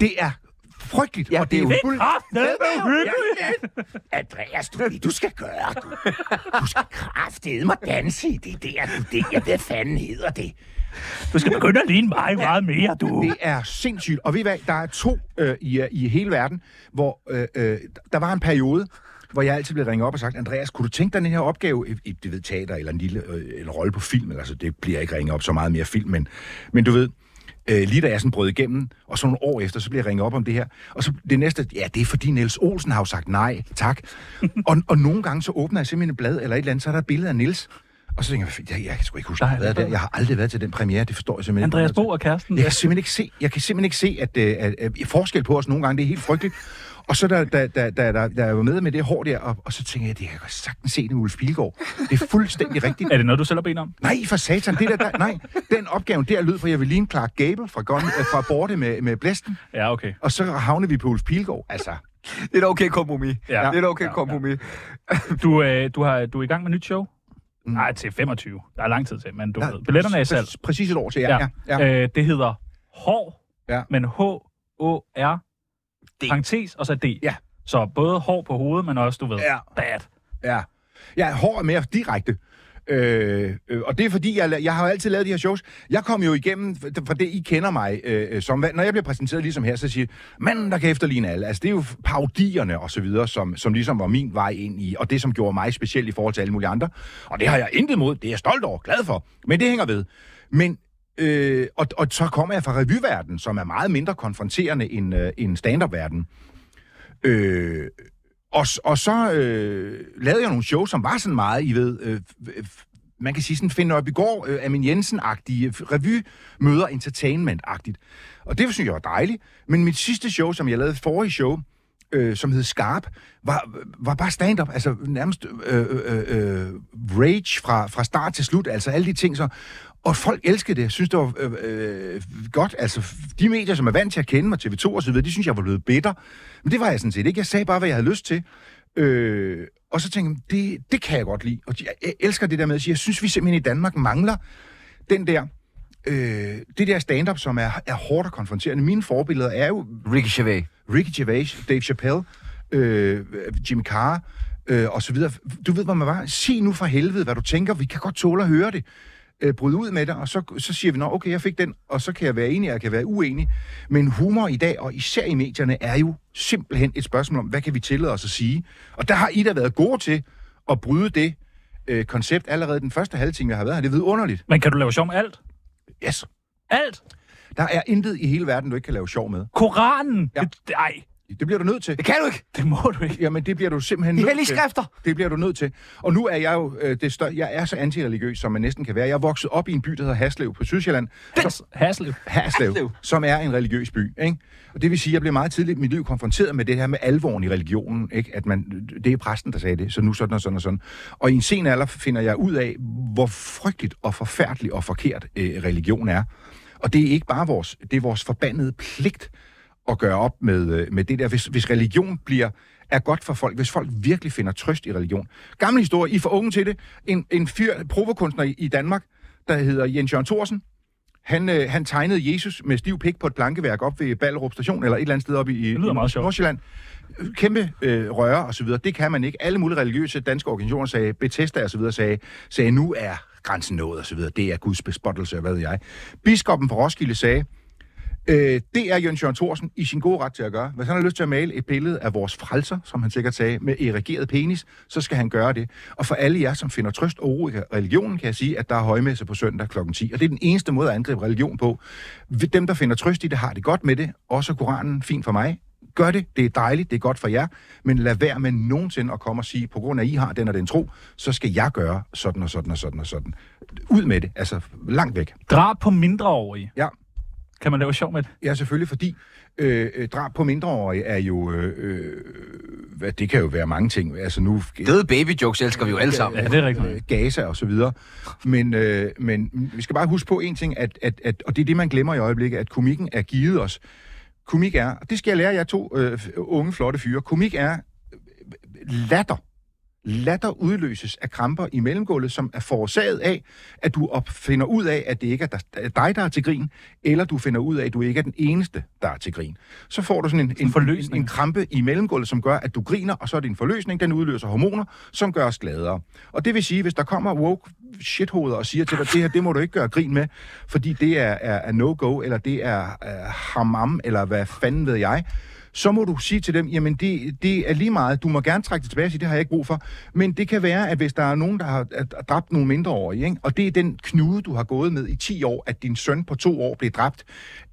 det er frygteligt, Ja, og det, det er er jo jo fuld... Andreas, du, du skal gøre, du. Du skal kraftede mig danse i det der, du det. Ja, hvad fanden hedder det? Du skal begynde at ligne mig meget mere, du. Det er sindssygt. Og ved I hvad, der er to øh, i, i hele verden, hvor øh, øh, der var en periode, hvor jeg altid blev ringet op og sagt, Andreas, kunne du tænke dig den her opgave i, i det ved, teater eller en lille øh, en rolle på film? Altså, det bliver ikke ringet op så meget mere film, men, men du ved, øh, lige da jeg sådan brød igennem, og så nogle år efter, så bliver jeg ringet op om det her. Og så det næste, ja, det er fordi Niels Olsen har jo sagt nej, tak. og, og nogle gange så åbner jeg simpelthen et blad eller et eller andet, så er der et billede af Niels. Og så tænker jeg, jeg, jeg kan sgu ikke huske, Nej, at jeg har været der. Jeg har aldrig været til den premiere, det forstår jeg simpelthen ikke. Andreas Bo og kæresten. Jeg kan simpelthen ikke se, jeg kan simpelthen ikke se at, øh, at, at, at forskel på os nogle gange, det er helt frygteligt. Og så da, da, da, da, da, da jeg var med med det hår der, og, og så tænker jeg, det kan jeg sagtens se det med Ulf Pilgaard. Det er fuldstændig rigtigt. Er det noget, du selv har bedt om? Nej, for satan, det der, der, nej, den opgave der lød for, jeg vil ligne Clark Gable fra, Gun, øh, fra Borte med, med Blæsten, Ja, okay. og så havnede vi på Ulf Pilgaard. Altså, Det er et okay kompromis. Ja. Det er et okay Ja, ja. kompromis. Du, øh, du, har, du er i gang med nyt show? Mm. Nej, til 25. Der er lang tid til, men du ved. Billetterne er i salg. præ- Præcis et år til, ja. ja, ja. Øh, det hedder Hår, Ja. men H-O-R, D. parentes, og så D. Ja. Så både hår på hovedet, men også, du ved, Ja. bad. Ja, ja hår er mere direkte. Øh, øh, og det er fordi, jeg, jeg har jo altid lavet de her shows. Jeg kom jo igennem, for det I kender mig øh, øh som, når jeg bliver præsenteret ligesom her, så siger manden, der kan efterligne alle. Altså, det er jo parodierne og så videre, som, som ligesom var min vej ind i, og det, som gjorde mig speciel i forhold til alle mulige andre. Og det har jeg intet mod, det er jeg stolt over, glad for. Men det hænger ved. Men Øh, og, og så kommer jeg fra revyverdenen, som er meget mindre konfronterende end, øh, end stand-up-verdenen. Øh, og, og så øh, lavede jeg nogle shows, som var sådan meget, I ved, øh, man kan sige sådan, finde op i går, øh, Amin Jensen-agtige, øh, revy-møder entertainment-agtigt. Og det synes jeg var dejligt. Men mit sidste show, som jeg lavede forrige show, øh, som hed Skarp, var, var bare stand-up, altså nærmest øh, øh, øh, øh rage fra, fra start til slut, altså alle de ting så. Og folk elskede det, jeg synes det var øh, øh, godt, altså de medier, som er vant til at kende mig, TV2 og så videre, de synes jeg var blevet bitter. Men det var jeg sådan set ikke, jeg sagde bare, hvad jeg havde lyst til. Øh, og så tænkte jeg, det, det kan jeg godt lide. Og jeg elsker det der med at sige, jeg synes, vi simpelthen i Danmark mangler den der, øh, det der stand-up, som er, er hårdt og konfronterende. Mine forbilleder er jo Ricky Gervais. Ricky Gervais, Dave Chappelle, øh, Jimmy Carr øh, og så videre. Du ved, hvad man var. Sig nu for helvede, hvad du tænker. Vi kan godt tåle at høre det. Øh, bryde ud med det, og så, så siger vi, nå, okay, jeg fik den, og så kan jeg være enig, og jeg kan være uenig. Men humor i dag, og især i medierne, er jo simpelthen et spørgsmål om, hvad kan vi tillade os at sige? Og der har I da været gode til at bryde det øh, koncept allerede den første halve time, jeg har været her. Det er vidunderligt. Men kan du lave sjov med alt? Yes. Alt? Der er intet i hele verden, du ikke kan lave sjov med. Koranen? Ja. Det, ej, Det bliver du nødt til. Det kan du ikke. det må du ikke. Jamen, det bliver du simpelthen De nødt til. skrifter. Det bliver du nødt til. Og nu er jeg jo øh, det større, jeg er så antireligiøs, som man næsten kan være. Jeg er vokset op i en by, der hedder Haslev på Sydsjælland. Has, Haslev. Haslev, Haslev. som er en religiøs by. Ikke? Og det vil sige, at jeg blev meget tidligt i mit liv konfronteret med det her med alvoren i religionen. Ikke? At man, det er præsten, der sagde det, så nu sådan og sådan og sådan. Og i en sen alder finder jeg ud af, hvor frygteligt og forfærdeligt og forkert øh, religion er. Og det er ikke bare vores, det er vores forbandede pligt at gøre op med, øh, med det der. Hvis, hvis religion bliver er godt for folk, hvis folk virkelig finder trøst i religion. Gammel historie, I for unge til det. En, en fyr, provokunstner i, i Danmark, der hedder Jens Jørgen Thorsen, han, øh, han tegnede Jesus med stiv pik på et plankeværk op ved Ballerup station, eller et eller andet sted oppe i, i. Nordsjælland. Kæmpe øh, røre og så videre. Det kan man ikke. Alle mulige religiøse danske organisationer sagde, Bethesda og så videre sagde, sagde, nu er grænsen nået og så videre. Det er Guds bespottelse, og hvad ved jeg. Biskoppen fra Roskilde sagde, Øh, det er Jens Jørgen Thorsen i sin gode ret til at gøre. Hvis han har lyst til at male et billede af vores frelser, som han sikkert sagde, med erigeret penis, så skal han gøre det. Og for alle jer, som finder trøst og ro i religionen, kan jeg sige, at der er højmesse på søndag kl. 10. Og det er den eneste måde at angribe religion på. Dem, der finder trøst i det, har det godt med det. Også Koranen, fint for mig. Gør det, det er dejligt, det er godt for jer, men lad være med nogensinde at komme og sige, på grund af, at I har den og den tro, så skal jeg gøre sådan og sådan og sådan og sådan. Ud med det, altså langt væk. Drab på mindreårige. Ja. Kan man lave sjov med det? Ja, selvfølgelig, fordi øh, øh, drab på mindreårige er jo... Øh, øh, hvad, det kan jo være mange ting. Altså nu... Fede baby jokes elsker vi jo alle sammen. Ja, det er rigtigt. øh, Gaza og så videre. Men, øh, men vi skal bare huske på en ting, at, at, at, og det er det, man glemmer i øjeblikket, at komikken er givet os. Komik er, og det skal jeg lære jer to øh, unge, flotte fyre, komik er latter. Latter udløses af kramper i mellemgulvet, som er forårsaget af, at du op- finder ud af, at det ikke er dig, der er til grin, eller du finder ud af, at du ikke er den eneste, der er til grin. Så får du sådan en, en, forløsning. en, en krampe i mellemgulvet, som gør, at du griner, og så er det en forløsning, den udløser hormoner, som gør os gladere. Og det vil sige, hvis der kommer woke shithoveder og siger til dig, det her, det må du ikke gøre grin med, fordi det er, er, er no-go, eller det er, er hamam, eller hvad fanden ved jeg, så må du sige til dem, jamen det, det er lige meget, du må gerne trække det tilbage og sige, det har jeg ikke brug for. Men det kan være, at hvis der er nogen, der har dræbt nogle mindreårige, ikke? og det er den knude, du har gået med i 10 år, at din søn på to år blev dræbt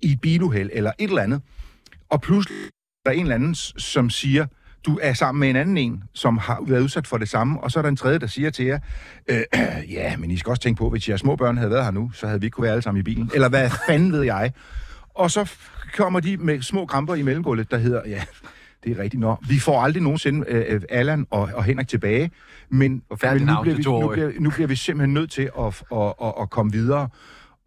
i et biluheld eller et eller andet, og pludselig er en eller anden, som siger, du er sammen med en anden en, som har været udsat for det samme, og så er der en tredje, der siger til jer, øh, ja, men I skal også tænke på, hvis jeres små børn havde været her nu, så havde vi ikke kunne være alle sammen i bilen. Eller hvad fanden ved jeg? Og så kommer de med små kramper i mellemgulvet, der hedder, ja, det er rigtigt nok. Vi får aldrig nogensinde øh, øh, Allan og, og Henrik tilbage, men, men nu, bliver vi, nu, bliver, nu bliver vi simpelthen nødt til at, at, at, at komme videre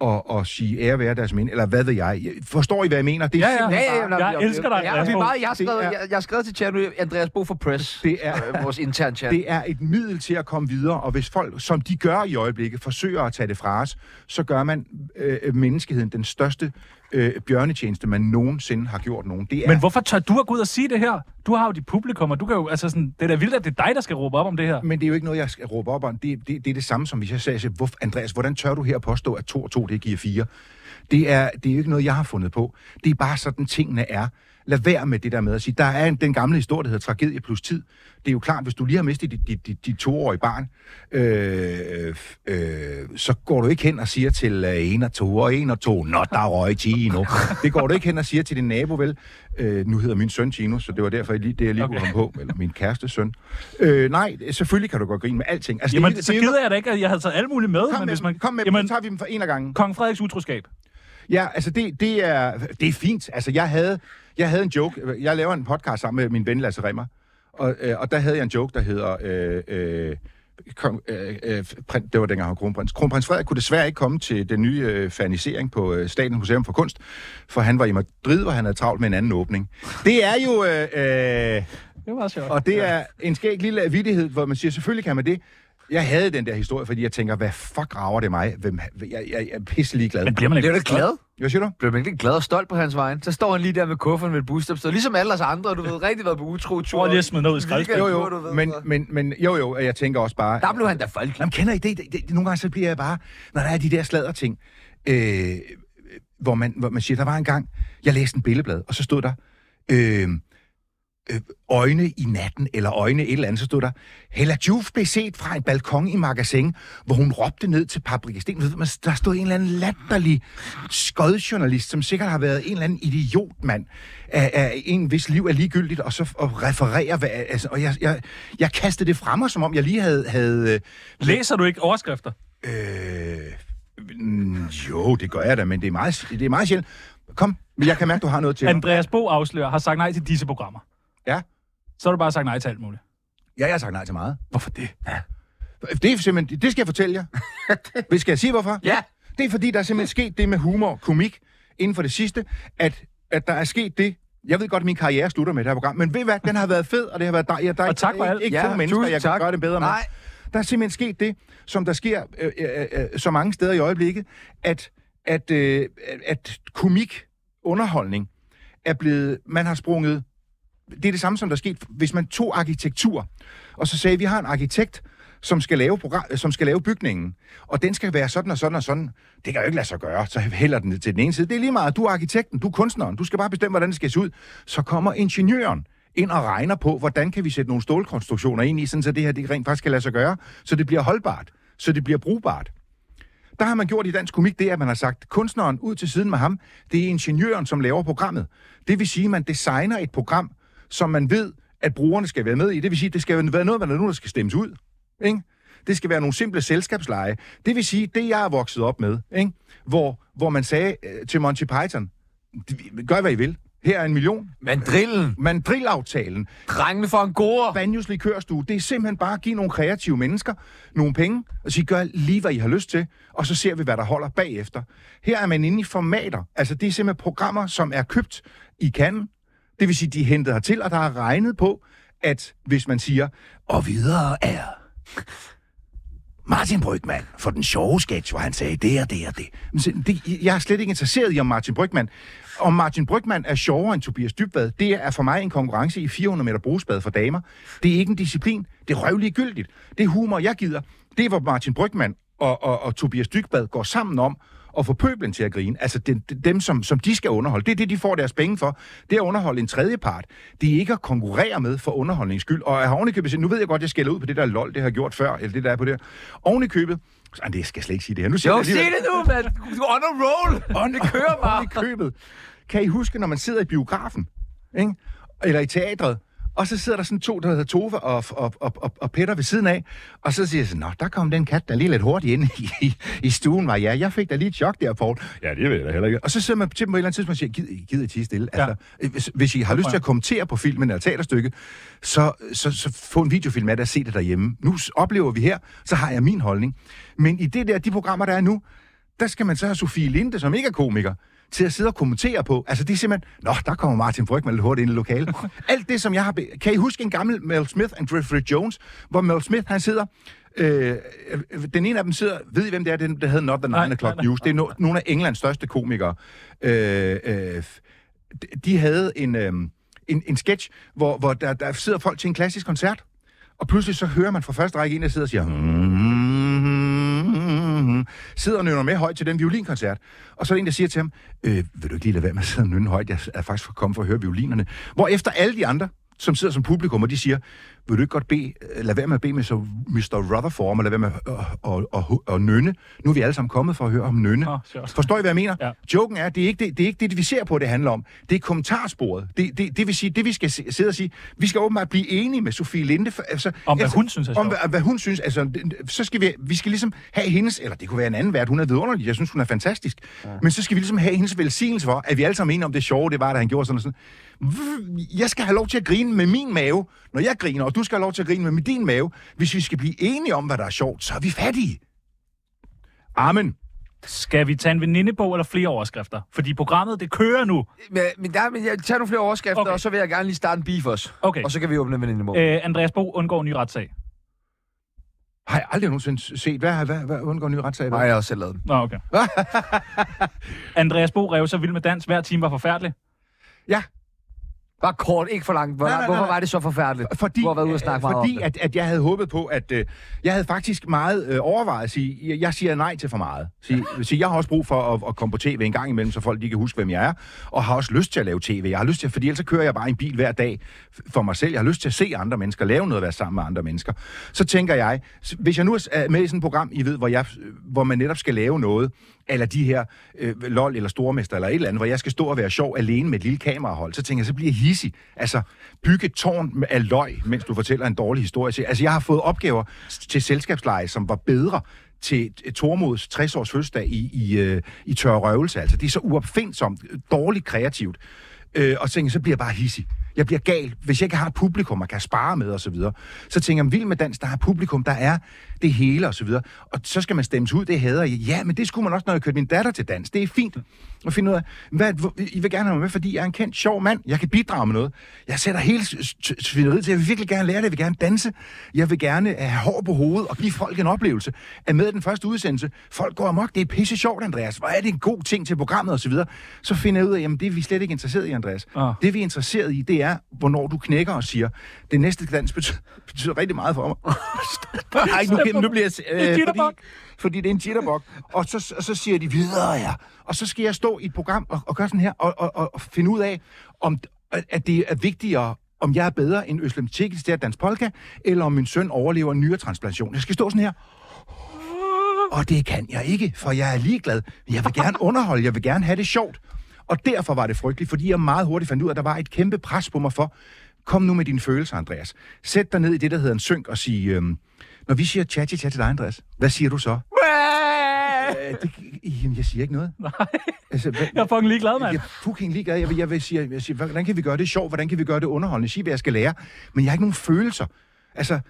og, og sige ære være deres minde, eller hvad ved jeg. Forstår I, hvad jeg mener? Det er Ja, ja. simpelthen bare- Jeg elsker dig, Ja, vi meget, jeg, har skrevet, jeg, jeg har skrevet til chat nu, Andreas Bo for Press. Det er, Øh, vores intern chat. det er et middel til at komme videre, og hvis folk, som de gør i øjeblikket, forsøger at tage det fra os, så gør man øh, menneskeheden den største øh, bjørnetjeneste, man nogensinde har gjort nogen. Det er, Men hvorfor tør du at gå ud og sige det her? Du har jo dit publikum, og du kan jo, altså sådan, det er da vildt, at det er dig, der skal råbe op om det her. men det er jo ikke noget, jeg skal råbe op om. Det, det, det er det samme, som hvis jeg sagde, hvor, Andreas, hvordan tør du her påstå, at 2 og 2, det giver 4? Det er, det er jo ikke noget, jeg har fundet på. Det er bare sådan, tingene er. Lad være med det der med at sige, der er en, den gamle historie, der hedder tragedie plus tid. Det er jo klart, hvis du lige har mistet dit, dit, dit, dit toårige barn, øh, øh, så går du ikke hen og siger til øh, en og to og en og to, nå, der røg Tino. Det går du ikke hen og siger til din nabo, vel? Øh, nu hedder min søn Tino, så det var derfor, jeg lige, det jeg lige okay. kunne komme på. Eller min kæreste søn. Øh, nej, selvfølgelig kan du godt grine med alting. Altså, Jamen, det, så er gider jeg da ikke, at jeg havde taget alle mulige med. Kom men med, hvis man, kom med jamen, jamen, så tager vi dem for en af gangen. Kong Frederiks utroskab. Ja, altså det, det, er, det er fint. Altså jeg havde, jeg havde en joke. Jeg laver en podcast sammen med min ven Lasse Remmer. Og, øh, og der havde jeg en joke, der hedder... Øh, øh, kom, øh, øh, prins, det var dengang han var kronprins. Kronprins Frederik kunne desværre ikke komme til den nye øh, fanisering på øh, Statens Museum for Kunst, for han var i Madrid, hvor han havde travlt med en anden åbning. Det er jo... Øh, øh, Det var sjovt. og det er en skæg lille vittighed, hvor man siger, selvfølgelig kan man det. Jeg havde den der historie, fordi jeg tænker, hvad fuck rager det mig? Hvem, jeg, jeg, jeg er pisselig glad. Men bliver man Bliver ikke du glad? Hvad siger du? Bliver man ikke glad og stolt på hans vejen? Så står han lige der med kufferen med et busstop, så ligesom alle os andre, du ved, rigtig været på utro tur. Prøv lige at smide noget i skraldespanden. Jo, jo, ved, men, men, men jo, jo, jeg tænker også bare... Der blev han da folkelig. Jamen, kender I det? det, det? Nogle gange så bliver jeg bare... Når der er de der sladder ting, øh, hvor, man, hvor man siger, der var en gang, jeg læste en billedblad, og så stod der... Øh, øjne i natten, eller øjne et eller andet, så stod der, Hella Juf blev set fra en balkon i magasin, hvor hun råbte ned til Paprika Sten. Der stod en eller anden latterlig skodjournalist, som sikkert har været en eller anden idiotmand af, af en, hvis liv er ligegyldigt, og så og refererer, hvad, altså, og jeg, jeg, jeg kastede det fra mig, som om jeg lige havde... havde øh, Læser du ikke overskrifter? Øh, jo, det gør jeg da, men det er meget, det er meget sjældent. Kom, men jeg kan mærke, du har noget til. Andreas Bo afslører har sagt nej til disse programmer. Ja. Så har du bare sagt nej til alt muligt. Ja, jeg har sagt nej til meget. Hvorfor det? Det er simpelthen, det skal jeg fortælle jer. Skal jeg sige, hvorfor? Ja. Det er fordi, der er simpelthen sket det med humor og komik inden for det sidste, at, at der er sket det, jeg ved godt, at min karriere slutter med det her program, men ved hvad, den har været fed, og det har været dejligt. Der er Og tak for ikke, alt. ikke Ja, to mennesker, jeg kan tak. gøre det bedre med. Nej. Der er simpelthen sket det, som der sker øh, øh, øh, så mange steder i øjeblikket, at, at, øh, at komik, underholdning, er blevet, man har sprunget, det er det samme, som der er sket, hvis man tog arkitektur, og så sagde, vi har en arkitekt, som skal lave, program, som skal lave bygningen, og den skal være sådan og sådan og sådan. Det kan jo ikke lade sig gøre, så hælder den til den ene side. Det er lige meget, du er arkitekten, du er kunstneren, du skal bare bestemme, hvordan det skal se ud. Så kommer ingeniøren ind og regner på, hvordan kan vi sætte nogle stålkonstruktioner ind i, sådan så det her det rent faktisk kan lade sig gøre, så det bliver holdbart, så det bliver brugbart. Der har man gjort i dansk komik det, at man har sagt, kunstneren ud til siden med ham, det er ingeniøren, som laver programmet. Det vil sige, at man designer et program, som man ved, at brugerne skal være med i. Det vil sige, det skal være noget, man er nogen, der skal stemmes ud. Ikke? Det skal være nogle simple selskabsleje. Det vil sige, det jeg er vokset op med, ikke? Hvor, hvor man sagde øh, til Monty Python, gør hvad I vil. Her er en million. Mandrillen. Mandrillaftalen. Drengene for en gore. Banjos likørstue, det er simpelthen bare at give nogle kreative mennesker nogle penge, og sige, gør lige, hvad I har lyst til, og så ser vi, hvad der holder bagefter. Her er man inde i formater. Altså, det er simpelthen programmer, som er købt i kanden. Det vil sige, de er hentet hertil, og der er regnet på, at hvis man siger, og videre er Martin Brygman for den sjove sketch, hvor han sagde det og det og det. Men se, det. Jeg er slet ikke interesseret i, om Martin Brygman om Martin Brygman er sjovere end Tobias Dybvad, det er for mig en konkurrence i 400 meter brugsbad for damer. Det er ikke en disciplin. Det er røvlig gyldigt. Det er humor, jeg gider. Det er, hvor Martin Brygman og, og, og Tobias Dybvad går sammen om at få pøblen til at grine. Altså dem, dem som, som de skal underholde. Det er det, de får deres penge for. Det er at underholde en tredje part. Det er ikke at konkurrere med for underholdningens skyld. Og jeg har ovenikøbet nu ved jeg godt, jeg skælder ud på det der lol, det har gjort før, eller det der er på det. Ovenikøbet, Ej, det skal jeg slet ikke sige det her. Nu siger Jo, jeg sig det nu, mand. Du on a roll. Det kører bare. oven i købet. Kan I huske, når man sidder i biografen, ikke? eller i teatret, og så sidder der sådan to, der hedder Tove og, og, og, og, og Peter ved siden af, og så siger jeg sådan, Nå, der kom den kat, der lige lidt hurtigt ind i, i, i stuen, var ja, jeg fik da lige et chok der, Poul. Ja, det ved jeg da heller ikke. Og så sidder man til dem på et eller andet tidspunkt og siger, gider, gider I tige stille? Ja. Altså, hvis, hvis I har lyst til at kommentere på filmen eller teaterstykke, så, så, så få en videofilm af det og se det derhjemme. Nu oplever vi her, så har jeg min holdning. Men i det der, de programmer, der er nu, der skal man så have Sofie Linde, som ikke er komiker, til at sidde og kommentere på. Altså, det er simpelthen... Nå, der kommer Martin Brygman lidt hurtigt ind i lokalet. Alt det, som jeg har... Be... Kan I huske en gammel Mel Smith and Jeffrey Jones, hvor Mel Smith, han sidder... Øh, øh, den ene af dem sidder... Ved I, hvem det er? Den, der hedder Not the 9 Nej, O'Clock. News. Det er no, nogle af Englands største komikere. Øh, øh, de- de havde en, øh, en, en sketch, hvor, hvor der, der sidder folk til en klassisk koncert, og pludselig så hører man fra første række en, der sidder og siger... "Hmm." Sidder og nynner med højt til den violinkoncert. Og så er der en, der siger til ham, øh, vil du ikke lige lade være med at sidde og nynne højt? Jeg er faktisk kommet for at høre violinerne. Hvor efter alle de andre, som sidder som publikum, og de siger, vil du ikke godt bede, øh, lad være med at bede med så Mr. Rutherford, om at lade være med at, at, at, at nynne. Nu er vi alle sammen kommet for at høre om nynne. Åh, sjovt. Forstår I, hvad jeg mener? Ja. Joken er, det er ikke det, det, er ikke det, vi ser på, det handler om. Det er kommentarsporet. Det, det, det vil sige, det vi skal sidde og sige, vi skal åbenbart blive enige med Sofie Linde. For, altså, Om, hvad hun synes er Om hvad, hvad hun synes. Altså, så skal vi, vi skal ligesom have hendes, eller det kunne være en anden vært, hun er vidunderlig, jeg synes, hun er fantastisk. Ja. Men så skal vi ligesom have hendes velsignelse for, at vi alle sammen er enige om det sjove, det var, da han gjorde sådan og sådan. Jeg skal have lov til at grine med min mave, når jeg griner, og du skal have lov til at grine med din mave. Hvis vi skal blive enige om, hvad der er sjovt, så er vi fattige. Amen. Skal vi tage en venindebog eller flere overskrifter? Fordi programmet, det kører nu. Men, men, der, men jeg tager nogle flere overskrifter, Okay. og så vil jeg gerne lige starte en beef også. Okay. Og så kan vi åbne en venindebog. Øh, Andreas Bo undgår en ny retssag. Har jeg aldrig nogensinde set, hvad, hvad, hvad undgår ny retssag? Nej, jeg har også selv lavet den. Nå, okay. Andreas Bo rev så vild med dans. Hver time var forfærdelig. Ja, Bare kort, ikke for langt. Hvor, Nej, nej, nej, hvorfor var det så forfærdeligt? fordi, du har været ude og snakke øh, meget fordi at, at jeg havde håbet på, at øh, jeg havde faktisk meget øh, overvejet at sige, jeg, jeg siger nej til for meget. Sige, sige, jeg har også brug for at, at komme på tv en gang imellem, så folk de kan huske, hvem jeg er, og har også lyst til at lave tv. Jeg har lyst til, fordi ellers så kører jeg bare en bil hver dag for mig selv. Jeg har lyst til at se andre mennesker, lave noget, være sammen med andre mennesker. Så tænker jeg, hvis jeg nu er med i sådan et program, I ved, hvor, jeg, hvor man netop skal lave noget, eller de her øh, LOL eller Stormester eller et eller andet, hvor jeg skal stå og være sjov alene med et lille kamerahold, så tænker jeg, så bliver jeg hissig. Altså, bygge et tårn med- af løg, mens du fortæller en dårlig historie. til- Altså, jeg har fået opgaver til selskabsleje, som var bedre til Tormods 60-års fødselsdag i, i, øh, i tørre røvelse. Altså, det er så uopfindsomt, dårligt kreativt. Øh, og så tænker jeg, så bliver jeg bare hissig. Jeg bliver gal, hvis jeg ikke har et publikum, man kan spare med og så videre. Så tænker jeg, vild med dans, der er publikum, der er det hele og så videre. Og så skal man stemmes ud, det hader jeg. Ja, men det skulle man også, når jeg kørte min datter til dans. Det er fint at finde ud af, hvad, I vil gerne have mig med, fordi jeg er en kendt, sjov mand. Jeg kan bidrage med noget. Jeg sætter hele svineriet til. Jeg vil virkelig gerne lære det. Jeg vil gerne danse. Jeg vil gerne have hår på hovedet og give folk en oplevelse. Er med den første udsendelse. Folk går amok. Det er pisse sjovt, Andreas. Hvor er det en god ting til programmet og så videre. Så finder jeg ud af, jamen det er vi slet ikke interesseret i, Andreas. Ah. Det vi er interesseret i, det er, hvornår du knækker og siger, det næste dans betyder, betyder rigtig meget for mig. Ej, nu, nu bliver jeg... En Øh, fordi, jitterbug. fordi det er en jitterbug. Og så, og så siger de videre, ja. Og så skal jeg stå i et program og, og gøre sådan her, og, og, og, finde ud af, om at det er vigtigere, om jeg er bedre end Øslem Tjekkis til at danse polka, eller om min søn overlever en nyretransplantation. Jeg skal stå sådan her. Og det kan jeg ikke, for jeg er ligeglad. Jeg vil gerne underholde, jeg vil gerne have det sjovt. Og derfor var det frygteligt, fordi jeg meget hurtigt fandt ud af, at der var et kæmpe pres på mig for, kom nu med dine følelser, Andreas. Sæt dig ned i det, der hedder en synk og sig, øhm, når vi siger cha cha til dig, Andreas, hvad siger du så? Øh, det, jamen, jeg siger ikke noget. Nej. Altså, hvad, Jeg er fucking ligeglad, mand. jeg er fucking ligeglad. Jeg vil, jeg vil sige, jeg vil sige, hvordan kan vi gøre det sjovt? Hvordan kan vi gøre det underholdende? Sig, hvad jeg skal lære. Men jeg har ikke nogen følelser. Altså,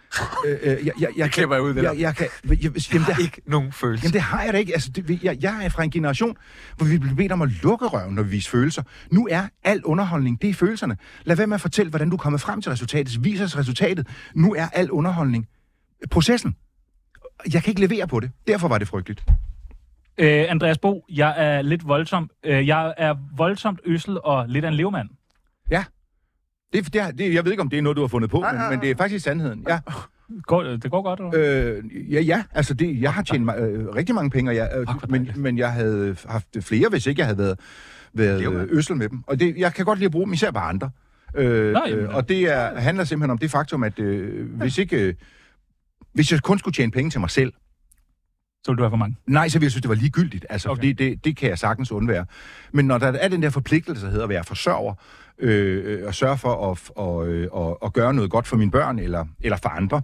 øh, øh, jeg, jeg, jeg, jeg ud, det jeg, der. jeg, kan, jeg, jeg, jamen, det, Ikke nogen følelse. Jamen det har jeg da ikke. Altså, det, jeg, jeg er fra en generation, hvor vi bliver bedt om at lukke røven, når vi viser følelser. Nu er al underholdning, det er følelserne. Lad være med at fortælle, hvordan du er kommet frem til resultatet. Vis os resultatet. Nu er al underholdning processen. Jeg kan ikke levere på det. Derfor var det frygteligt. Øh, Andreas Bo, jeg er lidt voldsom. Øh, jeg er voldsomt øssel og lidt af en levemand. Det, det, er- det, jeg ved ikke, om det er noget, du har fundet på, men, men det er faktisk sandheden. Ja, Går, det går godt, eller? øh, ja, ja altså det, jeg har tjent øh, rigtig mange penge, jeg, øh, hvor men, men jeg havde haft flere, hvis ikke jeg havde været, været øh, øssel med dem. Og det, jeg kan godt lide at bruge dem, især på andre. Øh, Nå, jamen. øh, og det er, handler simpelthen om det faktum, at øh, hvis ikke... Øh, hvis jeg kun skulle tjene penge til mig selv, Så vil du have for mange. Nej, så ville jeg synes, det var ligegyldigt. Altså, Okay. fordi det, det kan jeg sagtens undvære. Men når der er den der forpligtelse, der hedder at være forsørger, øh, øh, og sørge for at, øh, og, at gøre noget godt for mine børn, eller, eller for andre,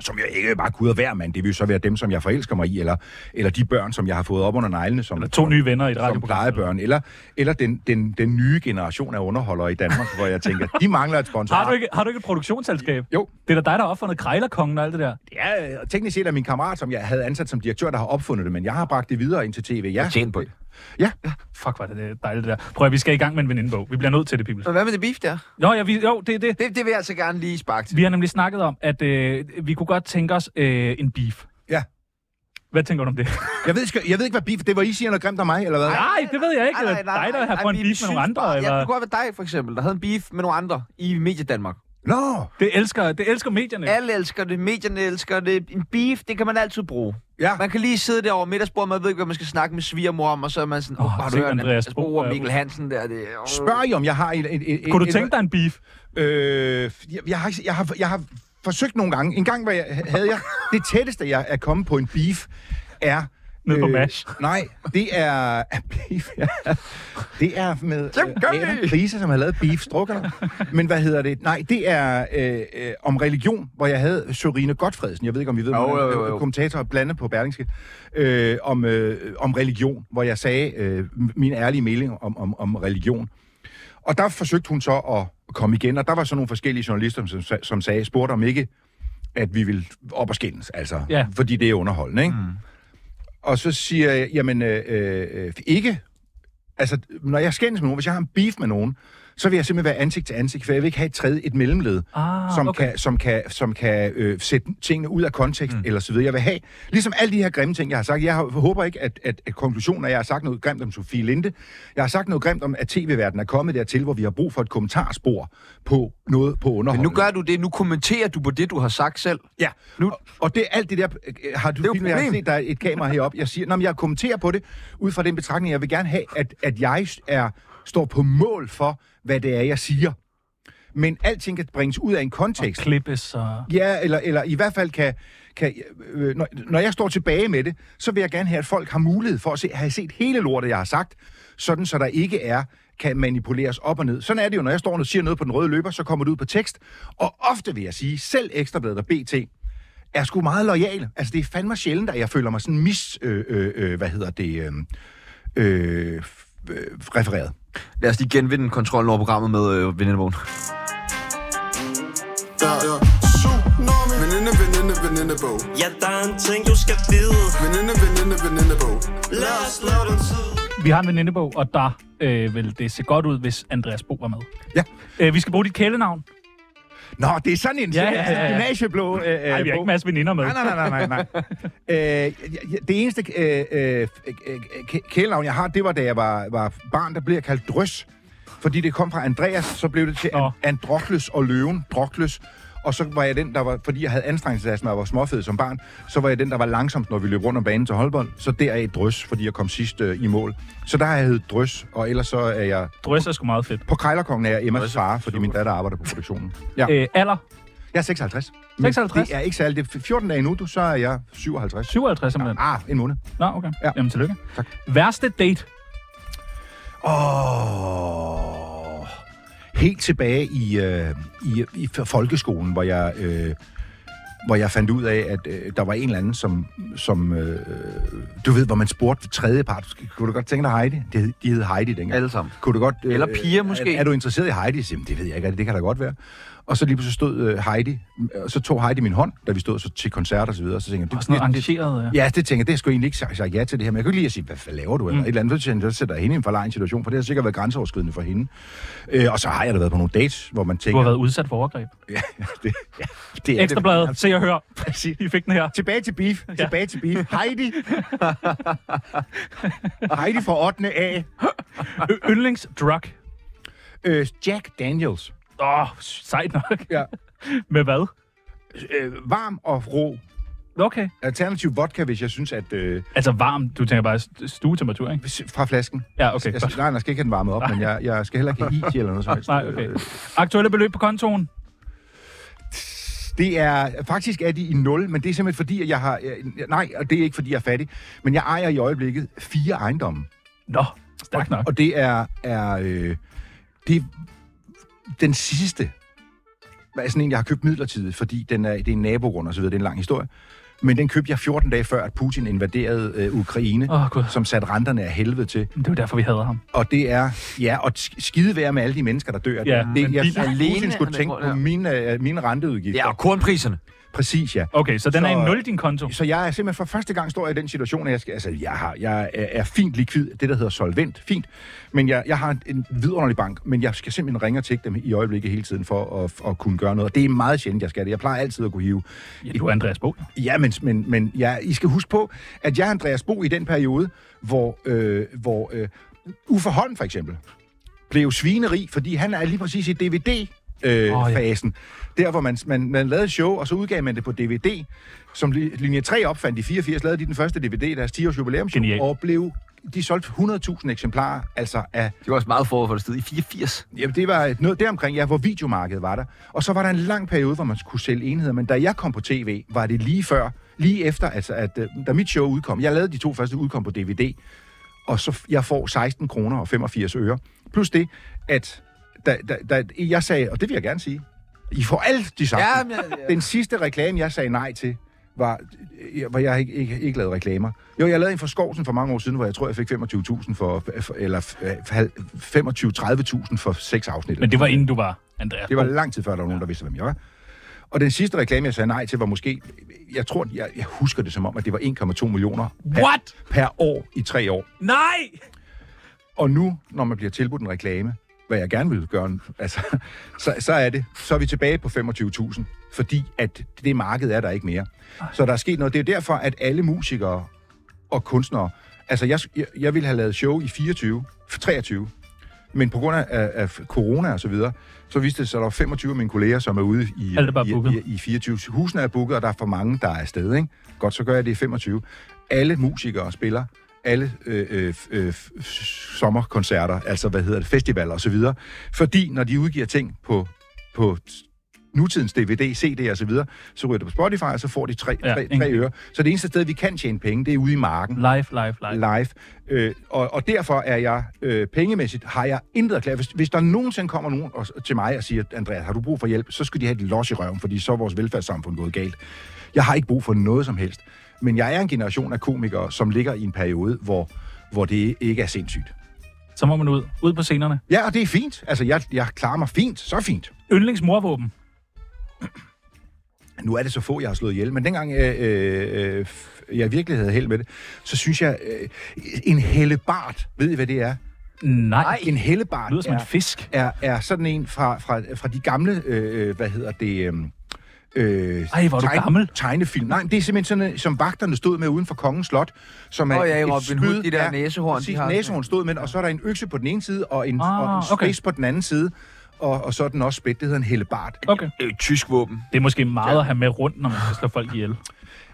som jeg ikke bare kunne hver mand, det vil jo så være dem, som jeg forelsker mig i, eller, eller de børn, som jeg har fået op under neglene, som, Eller to nye venner i et som plejebørn, eller, eller den, den, den nye generation af underholdere i Danmark, hvor jeg tænker, de mangler et sponsorat. Har du, ikke, har du ikke et produktionsselskab? Jo. Det er da dig, der har opfundet Krejlerkongen og alt det der. Ja, teknisk set er min kammerat, som jeg havde ansat som direktør, der har opfundet det, men jeg har bragt det videre ind til tv. Ja, tjent på det. Ja, Fuck, var det det dejligt det der. Prøv at vi skal i gang med en venindebog. Vi bliver nødt til det, Pibels. Hvad med det beef der? Nå, ja, vi, jo, det er det. Det, det vil jeg altså gerne lige sparke til. Vi har nemlig snakket om, at øh, vi kunne godt tænke os øh, en beef. Ja. Hvad tænker du om det? Jeg ved, ikke- jeg ved ikke, hvad beef... Det var I siger noget grimt om mig, eller hvad? Nej, det ved jeg ikke. Eller dig, der har fået en beef med nogle andre. bare- Ja, Eller... det kunne godt være dig, for eksempel, der havde en beef med nogle andre i Medie Danmark. Nå! Det elsker, det elsker medierne. Alle elsker det, medierne elsker det. En beef, det kan man altid bruge. Ja. Man kan lige sidde der over middagsbordet, man ved ikke, hvad man skal snakke med svigermor om, og så er man sådan, Åh, oh, har du hørt Andreas Bo og Mikkel. Hansen der? Det, oh. Spørg I, om jeg har et... et, et Kunne du tænke dig en beef? Øh, jeg, jeg, har, jeg, har, jeg har forsøgt nogle gange. En gang var jeg, havde jeg... Det tætteste, jeg er kommet på en beef, er... Nede på MASH. Nej, det er... beef, ja. Det er med øh. Adam Krise, som har lavet beef strukker. Men hvad hedder det? Nej, det er øh, øh, om religion, hvor jeg havde Sørine Godfredsen. Jeg ved ikke, om I ved, om jo, jo, jo. kommentator blandet på Berlingske. Øh, om, øh, om religion, hvor jeg sagde øh, min ærlige melding om, om, om religion. Og der forsøgte hun så at komme igen, og der var så nogle forskellige journalister, som, som sagde, spurgte om ikke, at vi ville op og skændes, altså, Ja. fordi det er underholdende, ikke? Mm. Og så siger jeg, jamen, øh, øh, øh, ikke, altså, når jeg skændes med nogen, hvis jeg har en beef med nogen, så vil jeg simpelthen være ansigt til ansigt, for jeg vil ikke have et tredje, et mellemled, Ah, som, okay. kan, som kan, som kan øh, sætte tingene ud af kontekst, mm. eller så videre. Jeg vil have, ligesom alle de her grimme ting, jeg har sagt, jeg har, håber ikke, at, at, at konklusionen er, at jeg har sagt noget grimt om Sofie Linde. Jeg har sagt noget grimt om, at tv-verdenen er kommet dertil, hvor vi har brug for et kommentarspor på noget på Men underholdning. nu gør du det, nu kommenterer du på det, du har sagt selv. Ja, nu, og, og det alt det der, har du Det er set, der er et kamera heroppe, jeg siger, når jeg kommenterer på det, ud fra den betragtning, jeg vil gerne have, at, at jeg er, står på mål for, hvad det er, jeg siger. Men alting kan bringes ud af en kontekst. Klippes og... Ja, eller, eller i hvert fald kan... kan øh, når, når jeg står tilbage med det, så vil jeg gerne have, at folk har mulighed for at se, have set hele lortet, jeg har sagt, sådan så der ikke er kan manipuleres op og ned. Sådan er det jo, når jeg står og siger noget på den røde løber, så kommer det ud på tekst. Og ofte vil jeg sige, selv Ekstrabladet og BT er sgu meget lojale. Altså, det er fandme sjældent, at jeg føler mig sådan mis... Øh, øh, øh, hvad hedder det? Øh, øh, øh, refereret. Lad os lige genvinde kontrollen over programmet med øh, Venindebogen. Ja, ja. Tsunami. Veninde, veninde, venindebog. Ja, der er en ting, du skal vide. Veninde, veninde, venindebog. Lad os lave den tid. Vi har en venindebog, og der øh, vil det se godt ud, hvis Andreas Bo var med. Ja. Øh, vi skal bruge dit kælenavn. Nå, det er sådan en Ja, ja, ja, ja. gymnasieblå... Øh, Nej, vi har ikke en masse veninder med. Nej, nej, nej, nej, nej. øh, det eneste øh, øh, øh, kæ- kælenavn, jeg har, det var, da jeg var, var barn, der blev jeg kaldt Drøs. Fordi det kom fra Andreas, så blev det til Nå. An- Androkles og Løven, Drokles. Og så var jeg den, der var, fordi jeg havde anstrengelsesastma og var småfed som barn, så var jeg den, der var langsomst, når vi løb rundt om banen til holdbold. Så deraf drøs, fordi jeg kom sidst øh, i mål. Så der har jeg heddet drøs, og ellers så er jeg... Drøs er sgu meget fedt. På Krejlerkongen er jeg Emmas Drøs er far, fordi min datter arbejder på produktionen. Ja. Øh, alder? Jeg er 56. 56? Det er ikke særligt. Det er 14 dage nu, du, så er jeg 57. 57 simpelthen. Ah, en måned. Nå, okay. Ja. Jamen, tillykke. Tak. Værste date? Åh, helt tilbage i, øh, i, i folkeskolen, hvor jeg, øh, hvor jeg fandt ud af, at øh, der var en eller anden, som, som øh, du ved, hvor man spurgte tredje part, kunne du godt tænke dig Heidi? De, hed- de hed Heidi dengang. Alle sammen. Kunne du godt, øh, Eller piger måske. Er, er du interesseret i Heidi? Jamen, det ved jeg ikke, det kan da godt være. Og så lige pludselig stod øh, Heidi, og så tog Heidi min hånd, da vi stod så til koncert og så videre. Så tænkte jeg, Og sådan noget engageret. øh. Ja, det tænker jeg, det sgu egentlig ikke sagt, ja til det her, men jeg kunne ikke lide at sige, hvad, hvad laver du, eller Mm. et eller andet, så jeg, så sætter jeg hende i en forlegen situation, for det har sikkert været grænseoverskridende for hende. Øh, og så har jeg da været på nogle dates, hvor man Du tænker... har været udsat for overgreb. Ja, det, ja, det er Ekstrabladet, det. se og hør. Præcis. I fik den her. Tilbage til beef. Ja. Ja. Tilbage til beef. Heidi. Heidi fra 8. A. Yndlingsdrug. Øh, Jack Daniels. Åh, oh, sejt nok. Ja. Med hvad? Øh, varm og rå. Okay. Alternativ vodka, hvis jeg synes, at... Øh, Altså varm, du tænker bare st- stuetemperatur, ikke? fra flasken. Ja, okay. Jeg, nej, jeg skal ikke have den varmet op, men jeg, jeg skal heller ikke have is eller noget som helst. Nej, okay. Øh, Aktuelle beløb på kontoen? Det er, faktisk er de i nul, men det er simpelthen fordi, at jeg har, øh, nej, og det er ikke fordi, jeg er fattig, men jeg ejer i øjeblikket fire ejendomme. Nå, stærkt nok. Og det er, er øh, det den sidste, er sådan en, jeg har købt midlertidigt, fordi den er, det er en nabogrund og så videre, det er en lang historie. Men den købte jeg 14 dage før, at Putin invaderede øh, Ukraine, oh, som satte renterne af helvede til. Det er jo derfor, vi hader ham. Og det er, ja, og sk- skide være med alle de mennesker, der dør. Ja, det, jeg alene Putin skulle tænke på mine, øh, mine renteudgifter. Ja, og kornpriserne. Præcis, ja. Okay, så den er Så- i nul, din konto? Så jeg er simpelthen for første gang står jeg i den situation, at jeg, skal, altså, jeg, har, jeg er, er fint likvid, det der hedder solvent, fint. Men jeg, jeg har en, en vidunderlig bank, men jeg skal simpelthen ringe til dem i øjeblikket hele tiden for at, at kunne gøre noget. Og det er meget sjældent, jeg skal det. Jeg plejer altid at kunne hive. Ja, du er Andreas Bo. Ja, men, men, men ja, I skal huske på, at jeg er Andreas Bo i den periode, hvor, øh, hvor øh, Uffe Holm for eksempel blev svineri, fordi han er lige præcis i DVD øh, oh, ja. fasen. Der, hvor man, man, man lavede et show, og så udgav man det på DVD, som li- linje 3 opfandt i 84, lavede de den første DVD, deres 10 års jubilæumsshow, Genialt. og blev de solgte 100.000 eksemplarer, altså af Det var også meget forud for det sted i 84. Jamen, det var noget deromkring, ja, hvor videomarkedet var der. Og så var der en lang periode, hvor man kunne sælge enheder. Men da jeg kom på tv, var det lige før, lige efter, altså, at øh, da mit show udkom, jeg lavede de to første udkom på DVD, og så jeg får 16 kroner og 85 øre. Plus det, at da, da, da jeg sagde, og det vil jeg gerne sige, I får alt de samme. Ja, men jeg, jeg, Den sidste reklame, jeg sagde nej til, var, hvor jeg ikke, ikke, ikke lavede reklamer. Jo, jeg lavede en for Skovsen for mange år siden, hvor jeg tror, jeg fik 25.000 for, for, eller øh, 25-30.000 for seks afsnit. Men det var inden du var Andreas Det var lang tid før, der var nogen, der vidste, hvem jeg var. Og den sidste reklame, jeg sagde nej til, var måske... Jeg tror, jeg, jeg husker det som om, at det var 1,2 millioner per, What? per år i tre år. Nej! Og nu, når man bliver tilbudt en reklame, hvad jeg gerne vil gøre, altså, så, så er det, så er vi tilbage på 25.000, fordi at det marked er der ikke mere. Så der er sket noget. Det er jo derfor, at alle musikere og kunstnere, altså jeg, jeg, ville have lavet show i 24, 23, men på grund af, af, af corona og så videre, så viste det sig, at der var 25 af mine kolleger, som er ude i, er i, i, i 24. Husene er booket, og der er for mange, der er afsted. Ikke? Godt, så gør jeg det i 25. Alle musikere spiller alle øh, øh, øh, sommerkoncerter, altså hvad hedder det, festivaler og så videre. Fordi når de udgiver ting på, på nutidens DVD, CD og så videre, så ryger det på Spotify, og så får de tre, Ja, tre, ingen- tre øre. Så det eneste sted, vi kan tjene penge, det er ude i marken Live, live, live. live. Øh, og, og derfor er jeg øh, pengemæssigt, har jeg intet at klage. Hvis, hvis der nogensinde kommer nogen og, til mig og siger, Andreas, har du brug for hjælp, så skal de have et los i røven, fordi så er vores velfærdssamfund gået galt. Jeg har ikke brug for noget som helst. Men jeg er en generation af komikere, som ligger i en periode, hvor, hvor det ikke er sindssygt. Så må man ud. Ud på scenerne. Ja, og det er fint. Altså, jeg, jeg klarer mig fint. Så fint. Yndlingsmorvåben. Nu er det så få, jeg har slået ihjel, men dengang øh, øh, øh, jeg virkelig havde held med det, så synes jeg, øh, en hellebart, ved I, hvad det er? Nej. En hellebart Det lyder som er, en fisk. er, er sådan en fra, fra, fra de gamle, øh, hvad hedder det... Øh, Øh, Ej, hvor er du gammel. Tegnefilm. Nej, det er simpelthen sådan, øh, som vagterne stod med uden for kongens slot. Som er Åh ja, i et Robin Hood, de der næsehorn, de Præcis, har. næsehorn stod med, og så er der en økse på den ene side, og en, Ah, og en okay. spids på den anden side. Og, og så er den også spidt. Det hedder en hellebart. Okay. Er et tysk våben. Det er måske meget at have med rundt, når man skal slå folk ihjel.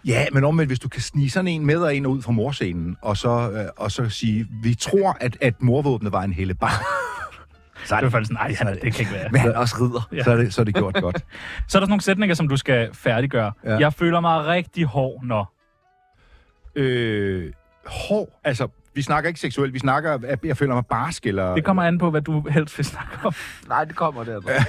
Ja, men omvendt, hvis du kan snige sådan en med og ind og ud fra morscenen, og så, øh, og så sige, vi tror, at, at morvåbnet var en hellebart, Så er det faktisk sådan, nej, han er, det kan ikke være. Men han også ridder. Ja. så, er det, så er det gjort godt. Så er der sådan nogle sætninger, som du skal færdiggøre. Ja. Jeg føler mig rigtig hård, når... øh, hår, altså, vi snakker ikke seksuelt, vi snakker, at jeg føler mig barsk, eller... Det kommer an på, hvad du helst vil snakke om. Nej, det kommer der.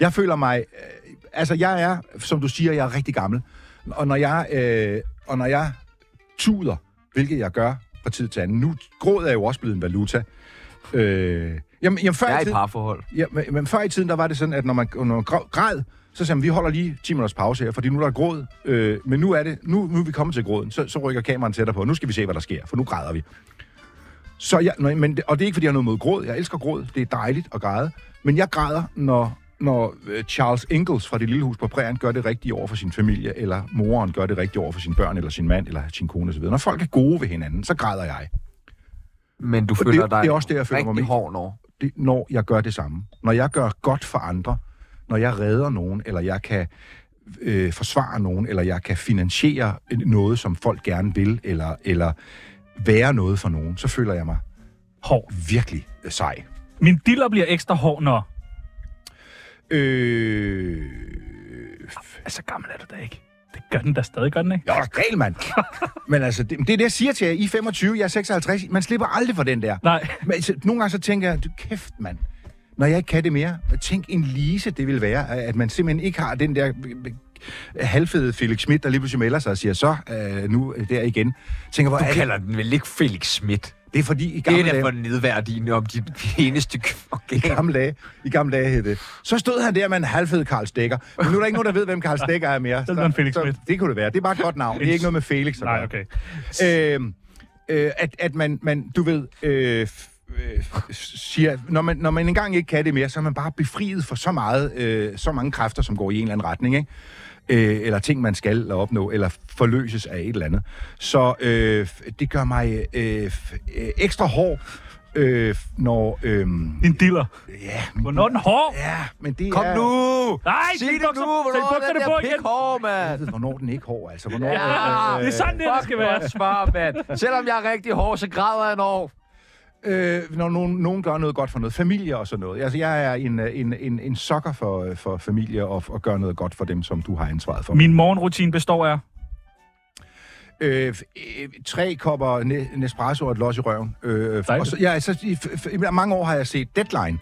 Jeg føler mig... Øh, altså, jeg er, som du siger, jeg er rigtig gammel. Og når jeg, øh, og når jeg tuder, hvilket jeg gør fra tid til anden... Nu, gråd er jo også blevet en valuta. Øh, jamen, jamen, før Jeg er i tiden, parforhold. ja, men, før i tiden, der var det sådan, at når man, når man græ- græd, så sagde man, vi holder lige 10 minutters pause her, fordi nu er der gråd. Øh, men nu er det, nu, nu er vi kommet til gråden, så, så rykker kameraen tættere på. Nu skal vi se, hvad der sker, for nu græder vi. Så jeg, når, men, og det er ikke, fordi jeg har noget mod gråd. Jeg elsker gråd. Det er dejligt at græde. Men jeg græder, når, når øh, Charles Ingalls fra Det Lille Hus på Prærien gør det rigtigt over for sin familie, eller moren gør det rigtigt over for sine børn, eller sin mand, eller sin kone osv. Når folk er gode ved hinanden, så græder jeg. Men du Og føler det- dig det er også det, jeg føler mig mest- hård når. det, når jeg gør det samme. Når jeg gør godt for andre, når jeg redder nogen, eller jeg kan øh, forsvare nogen, eller jeg kan finansiere noget, som folk gerne vil, eller, eller være noget for nogen, så føler jeg mig Hård. virkelig øh, sej. Min diller bliver ekstra hård, når... Øh... Altså, gammel er du da ikke. Det gør den da stadig, gør den ikke? Er da gal, mand. Men altså, det, det er det, jeg siger til jer. I er 25, jeg er 56. Man slipper aldrig for den der. Nej. Men altså, nogle gange så tænker jeg, du kæft, mand. Når jeg ikke kan det mere, tænk en lise, det vil være, at man simpelthen ikke har den der øh, halvfede Felix Schmidt, der lige pludselig melder sig og siger, så øh, nu øh, der igen. Tænker, hvor Du er kalder den vel ikke Felix Schmidt? Det er fordi, i Det gamle, er da dage, for nedværdigende om dit eneste i organ. gamle dage, i gamle dage hed det. Så stod han der med en halvfed Karl Stikker. Men nu er der ikke nogen, der ved, hvem Karl Stikker er mere. Så er det Felix Schmidt. det kunne det være. Det er bare et godt navn. Det er ikke noget med Felix. at Nej, okay. øh, øh, at, at man, man, du ved, øh, øh, siger, når man, når man engang ikke kan det mere, så er man bare befriet for så meget, øh, så mange kræfter, som går i en eller anden retning, ikke? Øh, eller ting, man skal opnå, eller forløses af et eller andet. Så øh, det gør mig øh, øh, ekstra hård, øh, når... Øh, Din diller. ja, Hvornår er den hård? ja, men det Kom er... nu! Nej, Sig det bukser- nu! Hvornår er den igen. pik hård, mand? ved, hvornår den ikke hård, altså. Hvornår, Ja, det er sådan, det, det skal være. Fuck, svar, mand. Selvom jeg er rigtig hård, så græder jeg når. Øh, når nogen, nogen gør noget godt for noget. Familie og sådan noget. Altså, jeg er en, øh, en, en, en sokker for, øh, for familie og, og gør noget godt for dem, som du har ansvaret for. Min morgenrutine består af... Øh, øh, tre kopper ne- Nespresso og et los i røven. Øh, og så, ja, så, i, f- f- i mange år har jeg set Deadline,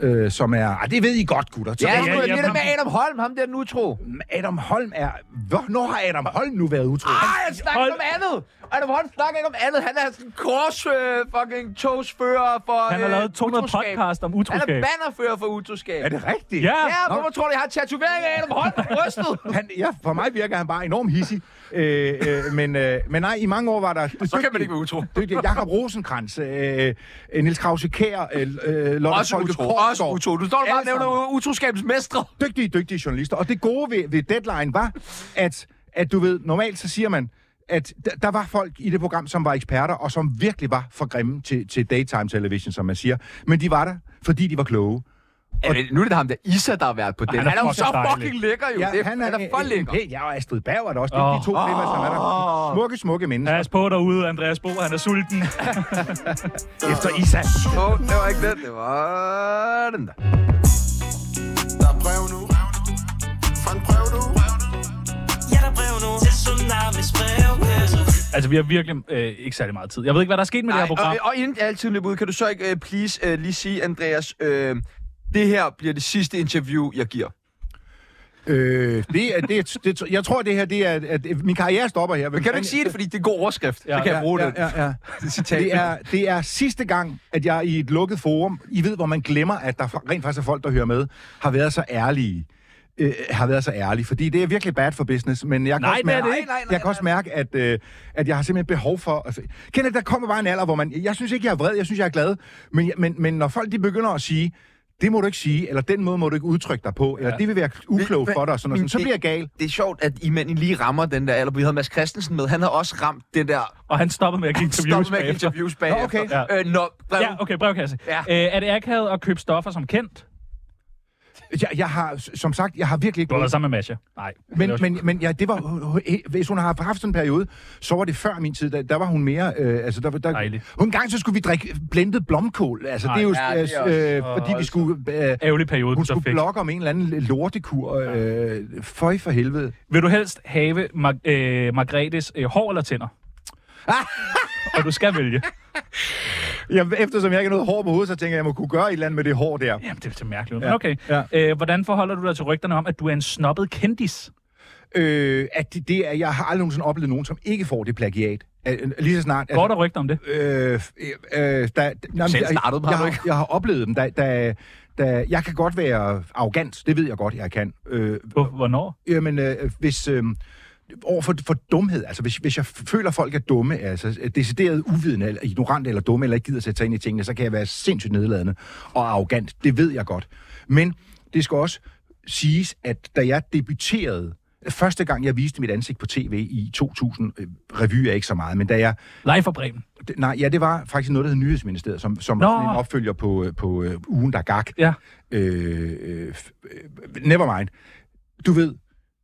øh, som er... Ah, det ved I godt, gutter. Så Ja, ja, ja, det er ham- med Adam Holm, ham der den utro. Adam Holm er... Hvornår har Adam Holm nu været utro? Ej, han snakker Hold- om andet. Adam Holm snakker ikke om andet. Han er sådan kors øh, fucking togsfører for Han har øh, lavet 200 utroskab. podcast om Han er utroskab. bannerfører for utroskab. Er det rigtigt? Ja, Ja, hvorfor tror du, jeg har tatovering af Adam Holm på brystet? Han, ja, for mig virker han bare enormt hissig. Øh, øh, men, øh, men nej, i mange år var der... Så kan man ikke være utro. Dygtig Jakob Rosenkrantz, øh, øh, Niels Krause Kær, øh, øh, Lotte Også Folke utro. Også utro. Du står bare og nævner utroskabens mestre. Dygtige, dygtige journalister. Og det gode ved, ved Deadline var, at, at du ved, normalt så siger man, at der, der var folk i det program, som var eksperter, og som virkelig var for grimme til, til daytime television, som man siger. Men de var der, fordi de var kloge. Ja, men nu er det ham der Isa, der har været på den. han er Han er jo så fucking dejlig. fucking lækker, jo. det, han er, han er for lækker. Hey, jeg og Astrid Berg er der også. Det er Åh. de to kvinder, som er der. Smukke, smukke mennesker. Pas på derude, Andreas Bo. Han er sulten. Efter Isa. Åh, det var ikke den. Det var den der. Der er brev nu. Fra en brev nu. Ja, der er brev nu. Til Tsunamis brevkasse. altså, vi har virkelig øh, ikke særlig meget tid. Jeg ved ikke, hvad der er sket med det her Ej, program. og, og inden altid løber ud, kan du så ikke uh, please uh, lige sige, Andreas, uh, det her bliver det sidste interview, jeg giver. Øh, det er, det, er, det, jeg tror, det her, det er, at min karriere stopper her. Men kan du ikke sige det, fordi det er god overskrift? Ja, så kan jeg bruge ja, det. ja, ja. det citat. Det er, det er sidste gang, at jeg i et lukket forum, I ved, hvor man glemmer, at der rent faktisk er folk, der hører med, har været så ærlige. Øh, har været så ærlige, fordi det er virkelig bad for business, men jeg kan, Nej, også, er mærke. Nej, nej, nej, jeg kan også mærke, at, øh, at jeg har simpelthen behov for... Altså, Kenneth, der kommer bare en alder, hvor man... Jeg synes ikke, jeg er vred, jeg synes, jeg er glad, men, men, men når folk de begynder at sige, det må du ikke sige, eller den måde må du ikke udtrykke dig på, eller Ja. det vil være uklogt for dig, og sådan noget, men så det- bliver jeg gal. Det er sjovt, at I mænd I lige rammer den der alder. Vi havde Mads Christensen med. Han havde også ramt den der... Og han stoppede med at give interviews Stop med at give interviews bagefter. okay. Ja. Øh, når, brev, Ja, okay, brevkasse. Ja. Øh, er det akavet at købe stoffer som kendt? Jeg, jeg har, som sagt, jeg har virkelig ikke Du har været sammen med Masha. Nej. Men, men, men ja, det var, hvis hun har haft sådan en periode, så var det før min tid. Der, der var hun mere... Øh, altså, der, der, Dejligt. Hun en gang så skulle vi drikke blendet blomkål. Altså, Nej, det er jo, ja, det er øh, fordi vi skulle... Øh, Ærgerlig periode, hun skulle fik. blogge om en eller anden lortekur. Øh, føj for helvede. Vil du helst have Mar- øh, Margrethes øh, hår eller tænder? Og du skal vælge. Ja, eftersom jeg ikke har noget hår på hovedet, så tænker jeg, at jeg må kunne gøre et eller andet med det hår der. Jamen, det er så mærkeligt. Ja. Okay. Ja. Øh, hvordan forholder du dig til rygterne om, at du er en snobbet kendis? Øh, at det, det er, jeg har aldrig nogensinde oplevet nogen, som ikke får det plagiat. Øh, Lige så snart... Går der rygter om det? Øh, øh, øh, da, nej, Selv jeg- startede, jeg, har, ikke? jeg har oplevet dem, da, da, da, jeg kan godt være arrogant, det ved jeg godt, jeg kan. Øh, Hvor- Hvornår? jamen, øh, hvis... Øh, over for, for dumhed, altså hvis, hvis jeg føler, at folk er dumme, altså decideret uvidende, eller ignorante, eller dumme, eller ikke gider sætte sig ind i tingene, så kan jeg være sindssygt nedladende og arrogant. Det ved jeg godt. Men det skal også siges, at da jeg debuterede, første gang jeg viste mit ansigt på tv i 2000, øh, revy er ikke så meget, men da jeg Live fra Bremen. nej, ja, det var faktisk noget, der hed Nyhedsministeriet, som, som Nå. var en opfølger på, øh, på uh, ugen, der gak. Ja. Øh, øh, øh, never mind. Du ved,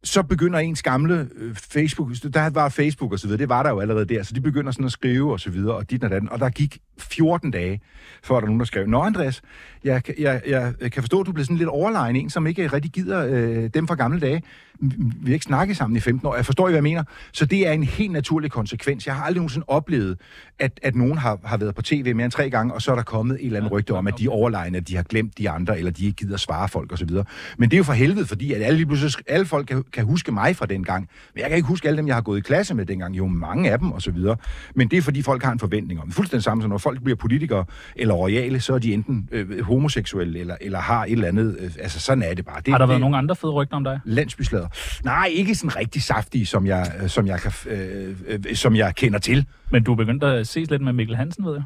så begynder ens gamle øh, Facebook, der var Facebook og så videre, det var der jo allerede der, så de begynder sådan at skrive og så videre, og dit og datten, og der gik 14 dage, før der nogen, der skrev, Nå Andreas, jeg, jeg, jeg kan forstå, at du blev sådan lidt overlegen, en som ikke rigtig gider øh, dem fra gamle dage. Vi har ikke snakket sammen i 15 år. Jeg forstår, I, hvad jeg mener. Så det er en helt naturlig konsekvens. Jeg har aldrig nogensinde oplevet, at, at nogen har, har været på tv mere end tre gange, og så er der kommet et eller andet rygte om, at de er overlegne, at de har glemt de andre, eller de ikke gider svare folk osv. Men det er jo for helvede, fordi at alle, lige pludselig, alle folk kan, kan huske mig fra den gang. Men jeg kan ikke huske alle dem, jeg har gået i klasse med dengang. Jo, mange af dem osv. Men det er fordi, folk har en forventning om. Fuldstændig samme som når folk bliver politikere eller royale, så er de enten øh, homoseksuelle eller, eller har et eller andet. Øh, altså, sådan er det bare. Det, Har der det, været nogle andre fede rygter om dig? Landsbyslader. Nej, ikke sådan rigtig saftige, som jeg, øh, som jeg, kan, øh, øh, som jeg kender til. Men du er begyndt at ses lidt med Mikkel Hansen, ved jeg.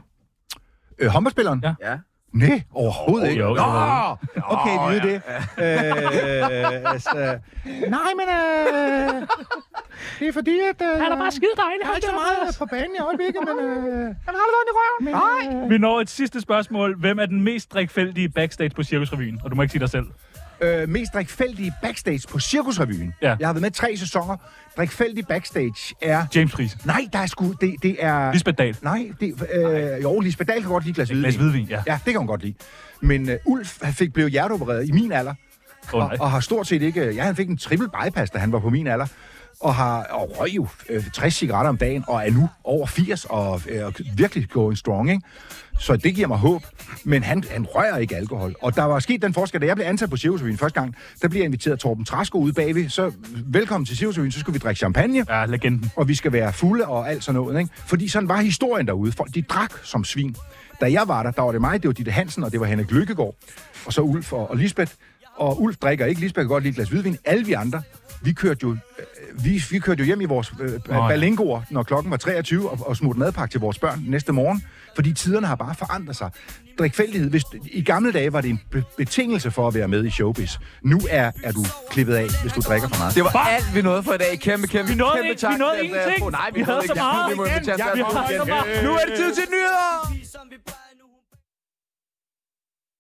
Øh, håndboldspilleren? Ja. Ja. Nej, overhovedet Jo, ikke. jo, jo. Nå, okay, vi ved det. Øh, altså, nej, men øh, det er fordi, at... Øh, Han er bare skide dejlig. Jeg har ikke så meget på banen i øjeblikket, men... Øh, Han har aldrig været i røven. Nej. Vi når et sidste spørgsmål. Hvem er den mest drikfældige backstage på Cirkusrevyen? Og du må ikke sige dig selv. Øh, mest drikfældige backstage på Cirkusrevyen. Ja. Jeg har været med tre sæsoner. Drikfældig backstage er... James Friis. Nej, der er sgu... Det, det er... Lisbeth Dahl. Nej, det, øh, jo, Lisbeth Dahl kan godt lide glas hvidvin. Glas hvidvin, ja. Ja, det kan hun godt lide. Men uh, Ulf fik blev hjerteopereret i min alder, Åh, og, og har stort set ikke... Ja, han fik en triple bypass, da han var på min alder. Og har og røg jo øh, 60 cigaretter om dagen, og er nu over 80, og øh, virkelig going strong, ikke? Så det giver mig håb. Men han, han rører ikke alkohol. Og der var sket den forskel, da jeg blev ansat på Siriusrevyen første gang, der blev jeg inviteret Torben Trasko ude bagved. Så velkommen til Siriusrevyen, så skulle vi drikke champagne Ja, legenden. og vi skal være fulde og alt sådan noget. Ikke? Fordi sådan var historien derude. Folk, de drak som svin. Da jeg var der, der var det mig, det var Ditte Hansen, og det var Henrik Lykkegaard, og så Ulf og, og Lisbeth. Og Ulf drikker ikke, Lisbeth kan godt lide et glas hvidvin. Alle vi andre, vi kørte jo, øh, vi, vi kørte jo hjem i vores øh, ja. balingoer, når klokken var 23, og, og smurte madpakke til vores børn næste morgen. Fordi tiderne har bare forandret sig. Drikfældighed. Hvis, I gamle dage var det en be- betingelse for at være med i showbiz. Nu er, er du klippet af, hvis du drikker for meget. Det var alt, vi nåede for i dag. Kæmpe, kæmpe, Vi nåede kæmpe ikke- tak. vi nåede ingenting. Nej, vi, Vi havde nåede så ikke. meget. Vi må invitere Ja, Andreas vi Bo havde igen. så meget. Nu er det tid til nyheder.